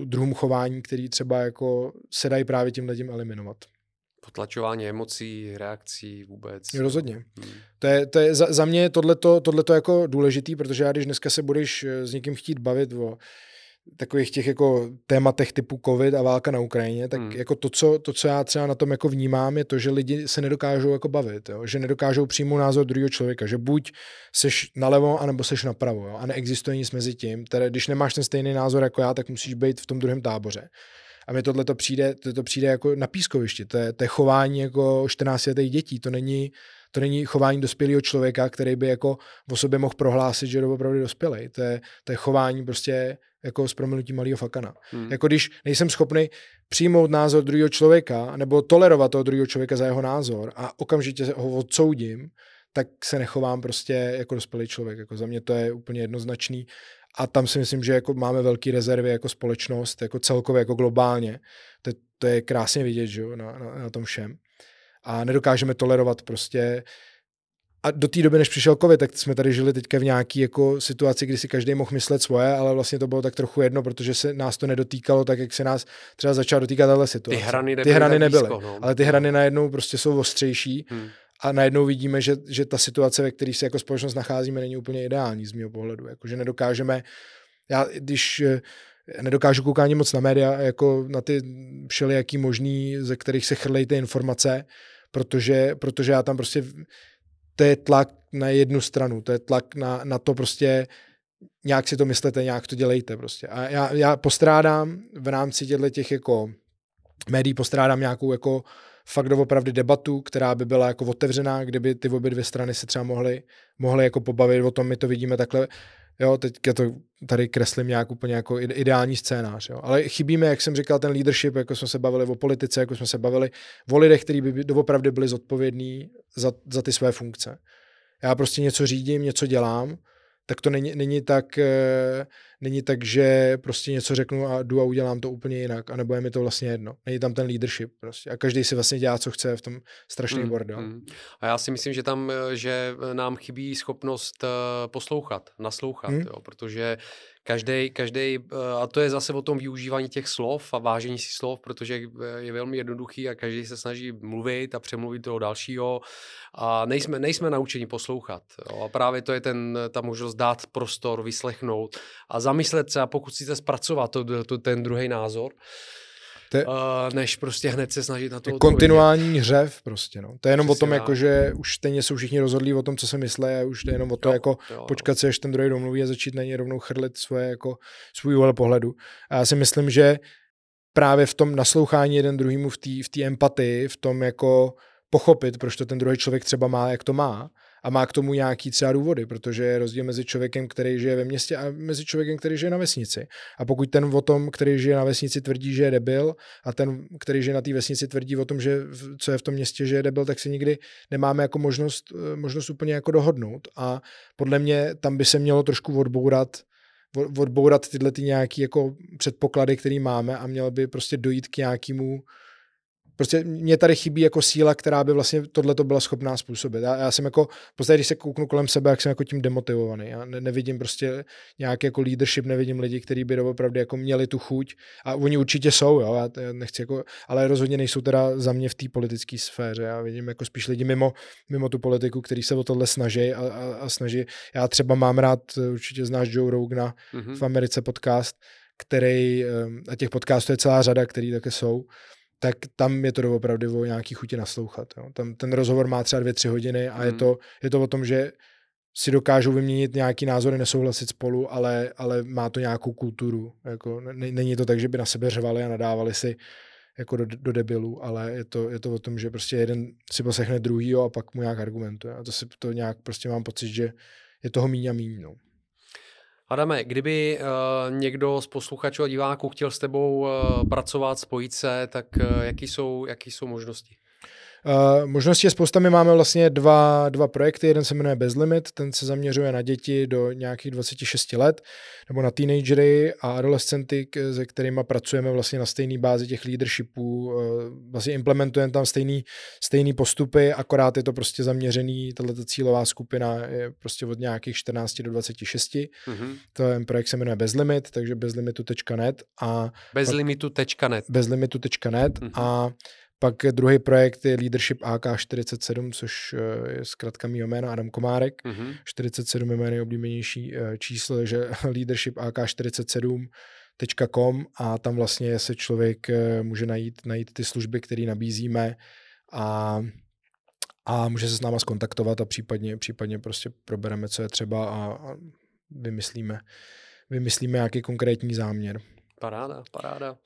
druhům chování, který třeba jako se dají právě tím lidem eliminovat potlačování emocí, reakcí vůbec. Rozhodně. Hmm. To je, to je, za, za mě je tohleto, tohleto jako důležitý, protože já když dneska se budeš eh, s někým chtít bavit o takových těch jako tématech typu covid a válka na Ukrajině, tak hmm. jako to co, to, co já třeba na tom jako vnímám, je to, že lidi se nedokážou jako bavit, jo? že nedokážou přijmout názor druhého člověka, že buď seš nalevo, anebo seš napravo jo? a neexistuje nic mezi tím. Tedy, když nemáš ten stejný názor jako já, tak musíš být v tom druhém táboře. A mi tohle to přijde, to, to přijde jako na pískovišti. To je, to je chování jako 14 letých dětí. To není, to není chování dospělého člověka, který by jako o sobě mohl prohlásit, že je opravdu dospělý. To je, to je chování prostě jako s proměnutím malého fakana. Hmm. Jako když nejsem schopný přijmout názor druhého člověka nebo tolerovat toho druhého člověka za jeho názor a okamžitě ho odsoudím, tak se nechovám prostě jako dospělý člověk. Jako za mě to je úplně jednoznačný a tam si myslím, že jako máme velké rezervy jako společnost, jako celkově, jako globálně. To, to je krásně vidět, že jo, na, na, na tom všem. A nedokážeme tolerovat prostě a do té doby, než přišel covid, tak jsme tady žili teďka v nějaké jako situaci, kdy si každý mohl myslet svoje, ale vlastně to bylo tak trochu jedno, protože se nás to nedotýkalo tak, jak se nás třeba začala dotýkat tahle situace. Ty hrany nebyly, ty hrany nebyly no. ale ty hrany najednou prostě jsou ostřejší hmm a najednou vidíme, že, že ta situace, ve které se jako společnost nacházíme, není úplně ideální z mého pohledu. Jako, že nedokážeme, já když eh, nedokážu koukat ani moc na média, jako na ty všelijaký možný, ze kterých se chrlejí ty informace, protože, protože já tam prostě, to je tlak na jednu stranu, to je tlak na, na to prostě, nějak si to myslete, nějak to dělejte prostě. A já, já postrádám v rámci těchto těch jako médií, postrádám nějakou jako fakt doopravdy debatu, která by byla jako otevřená, kdyby ty obě dvě strany se třeba mohly, mohly jako pobavit o tom, my to vidíme takhle, jo, teď to tady kreslím nějak úplně jako ideální scénář, jo. ale chybíme, jak jsem říkal, ten leadership, jako jsme se bavili o politice, jako jsme se bavili o lidech, kteří by doopravdy byli zodpovědní za, za ty své funkce. Já prostě něco řídím, něco dělám, tak to není, není tak, e, není tak, že prostě něco řeknu a jdu a udělám to úplně jinak, anebo je mi to vlastně jedno. Není tam ten leadership prostě. A každý si vlastně dělá, co chce v tom strašný mm, bordel. Mm. A já si myslím, že tam, eh, že nám chybí schopnost uh, poslouchat, naslouchat, mm. jo, protože Každý, každý, eh, a to je zase o tom využívání těch slov a vážení si slov, protože eh, je velmi jednoduchý a každý se snaží mluvit a přemluvit toho dalšího a nejsme, nejsme naučeni poslouchat. Jo. A právě to je ten, ta možnost dát prostor, vyslechnout a zamyslet se a pokud chcete zpracovat to, to, ten druhý názor, to je, uh, než prostě hned se snažit na to Kontinuální hřev prostě, no. To je jenom Přesně o tom, jako, že už stejně jsou všichni rozhodlí o tom, co se myslí a už to je jenom o to, jo, jako jo, počkat se, až ten druhý domluví a začít na něj rovnou chrlit svoje, jako, svůj úhel pohledu. A já si myslím, že právě v tom naslouchání jeden druhýmu, v té v tý empatii, v tom jako pochopit, proč to ten druhý člověk třeba má, jak to má, a má k tomu nějaký třeba důvody, protože je rozdíl mezi člověkem, který žije ve městě a mezi člověkem, který žije na vesnici. A pokud ten o tom, který žije na vesnici, tvrdí, že je debil, a ten, který žije na té vesnici, tvrdí o tom, že co je v tom městě, že je debil, tak si nikdy nemáme jako možnost, eh, možnost úplně jako dohodnout. A podle mě tam by se mělo trošku odbourat odbourat tyhle ty nějaký jako předpoklady, které máme a mělo by prostě dojít k nějakému prostě mě tady chybí jako síla, která by vlastně tohle to byla schopná způsobit. Já, já jsem jako, prostě když se kouknu kolem sebe, jak jsem jako tím demotivovaný. Já ne, nevidím prostě nějaký jako leadership, nevidím lidi, kteří by opravdu jako měli tu chuť a oni určitě jsou, jo, já, já nechci jako, ale rozhodně nejsou teda za mě v té politické sféře. Já vidím jako spíš lidi mimo, mimo tu politiku, kteří se o tohle snaží a, a, a snaží. Já třeba mám rád, určitě znáš Joe Rogana mm-hmm. v Americe podcast, který, a těch podcastů je celá řada, který také jsou, tak tam je to opravdu o nějaký chuti naslouchat. Jo. Tam ten rozhovor má třeba dvě, tři hodiny a hmm. je, to, je to o tom, že si dokážou vyměnit nějaký názory, nesouhlasit spolu, ale, ale má to nějakou kulturu. Jako, není to tak, že by na sebe řvali a nadávali si jako do, do debilů, ale je to, je to o tom, že prostě jeden si poslechne druhýho a pak mu nějak argumentuje. A to si to nějak prostě mám pocit, že je toho míň a míň. No. Adame, kdyby uh, někdo z posluchačů a diváků chtěl s tebou uh, pracovat, spojit se, tak uh, jaký, jsou, jaký jsou možnosti? Uh, možností je spousta. My máme vlastně dva, dva projekty. Jeden se jmenuje Bezlimit, ten se zaměřuje na děti do nějakých 26 let, nebo na teenagery a adolescenty, se kterými pracujeme vlastně na stejné bázi těch leadershipů. Uh, vlastně implementujeme tam stejný, stejný postupy, akorát je to prostě zaměřený, tato cílová skupina je prostě od nějakých 14 do 26. Mm-hmm. Ten projekt se jmenuje Bezlimit, takže bezlimitu.net a bezlimitu.net bezlimitu.net mm-hmm. a pak druhý projekt je Leadership AK47, což eh, je zkrátka mýho jména Adam Komárek. Mm-hmm. 47 je jméno oblíbenější eh, číslo, že Leadership AK47 .com a tam vlastně se člověk eh, může najít, najít ty služby, které nabízíme a, a může se s náma skontaktovat a případně, případně prostě probereme, co je třeba a, a vymyslíme, vymyslíme nějaký konkrétní záměr. Paráda, paráda.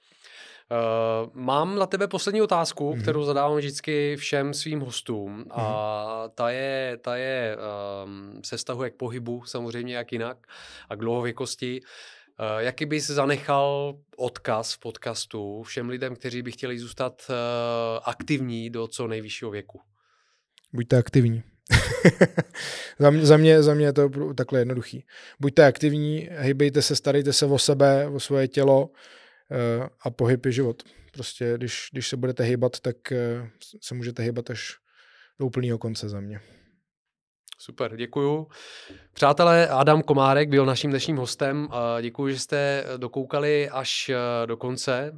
Uh, mám na tebe poslední otázku, mm-hmm. kterou zadávám vždycky všem svým hostům mm-hmm. a ta je, ta je um, se stahuje k pohybu, samozřejmě jak jinak, a k dlouhověkosti. Uh, jaký bys zanechal odkaz v podcastu všem lidem, kteří by chtěli zůstat uh, aktivní do co nejvyššího věku? Buďte aktivní. za, mě, za, mě, za mě je to takhle jednoduchý. Buďte aktivní, hejbejte se, starejte se o sebe, o svoje tělo, a pohyb je život. Prostě když, když se budete hýbat, tak eh, se můžete hýbat až do úplného konce za mě. Super, děkuju. Přátelé, Adam Komárek byl naším dnešním hostem. Děkuji, že jste dokoukali až eh, do konce.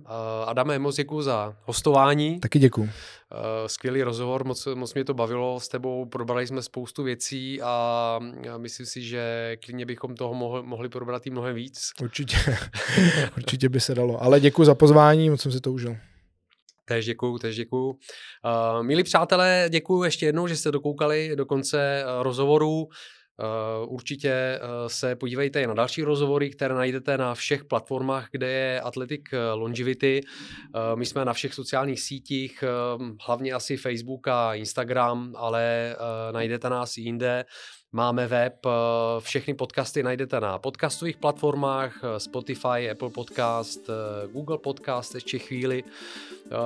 Adame, moc děkuji za hostování. Taky děkuji. Skvělý rozhovor, moc, moc mě to bavilo s tebou, probrali jsme spoustu věcí a myslím si, že klidně bychom toho mohli, mohli probrat i mnohem víc. Určitě, určitě by se dalo. Ale děkuji za pozvání, moc jsem si to užil. Tež děkuju, tež děkuju. Uh, milí přátelé, děkuji ještě jednou, že jste dokoukali do konce uh, rozhovoru. Uh, určitě uh, se podívejte i na další rozhovory, které najdete na všech platformách, kde je Athletic Longevity. Uh, my jsme na všech sociálních sítích, hlavně asi Facebook a Instagram, ale najdete nás i jinde. Máme web, eh, všechny podcasty najdete na podcastových platformách, eh, Spotify, Apple Podcast, eh, Google Podcast ještě chvíli,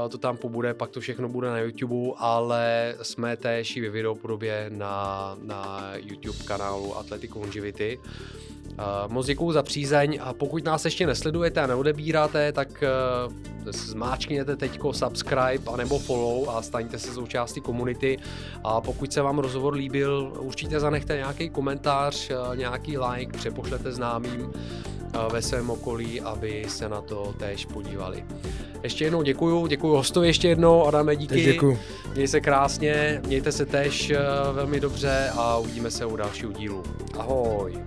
to tam pobude, pak to všechno bude na YouTube, ale jsme též i ve videopodobě na, na YouTube kanálu Athletic Longevity. Moc děkuju za přízeň a pokud nás ještě nesledujete a neodebíráte, tak zmáčkněte teďko subscribe a nebo follow a staňte se součástí komunity a pokud se vám rozhovor líbil, určitě zanechte nějaký komentář, uh, nějaký like, přepošlete známým uh, ve svém okolí, aby se na to též podívali. Ještě jednou děkuju, děkuju hostovi ještě jednou, Adame, díky. Děkuju. Měj se krásně, mějte se tež velmi dobře a uvidíme se u dalšího dílu. Ahoj.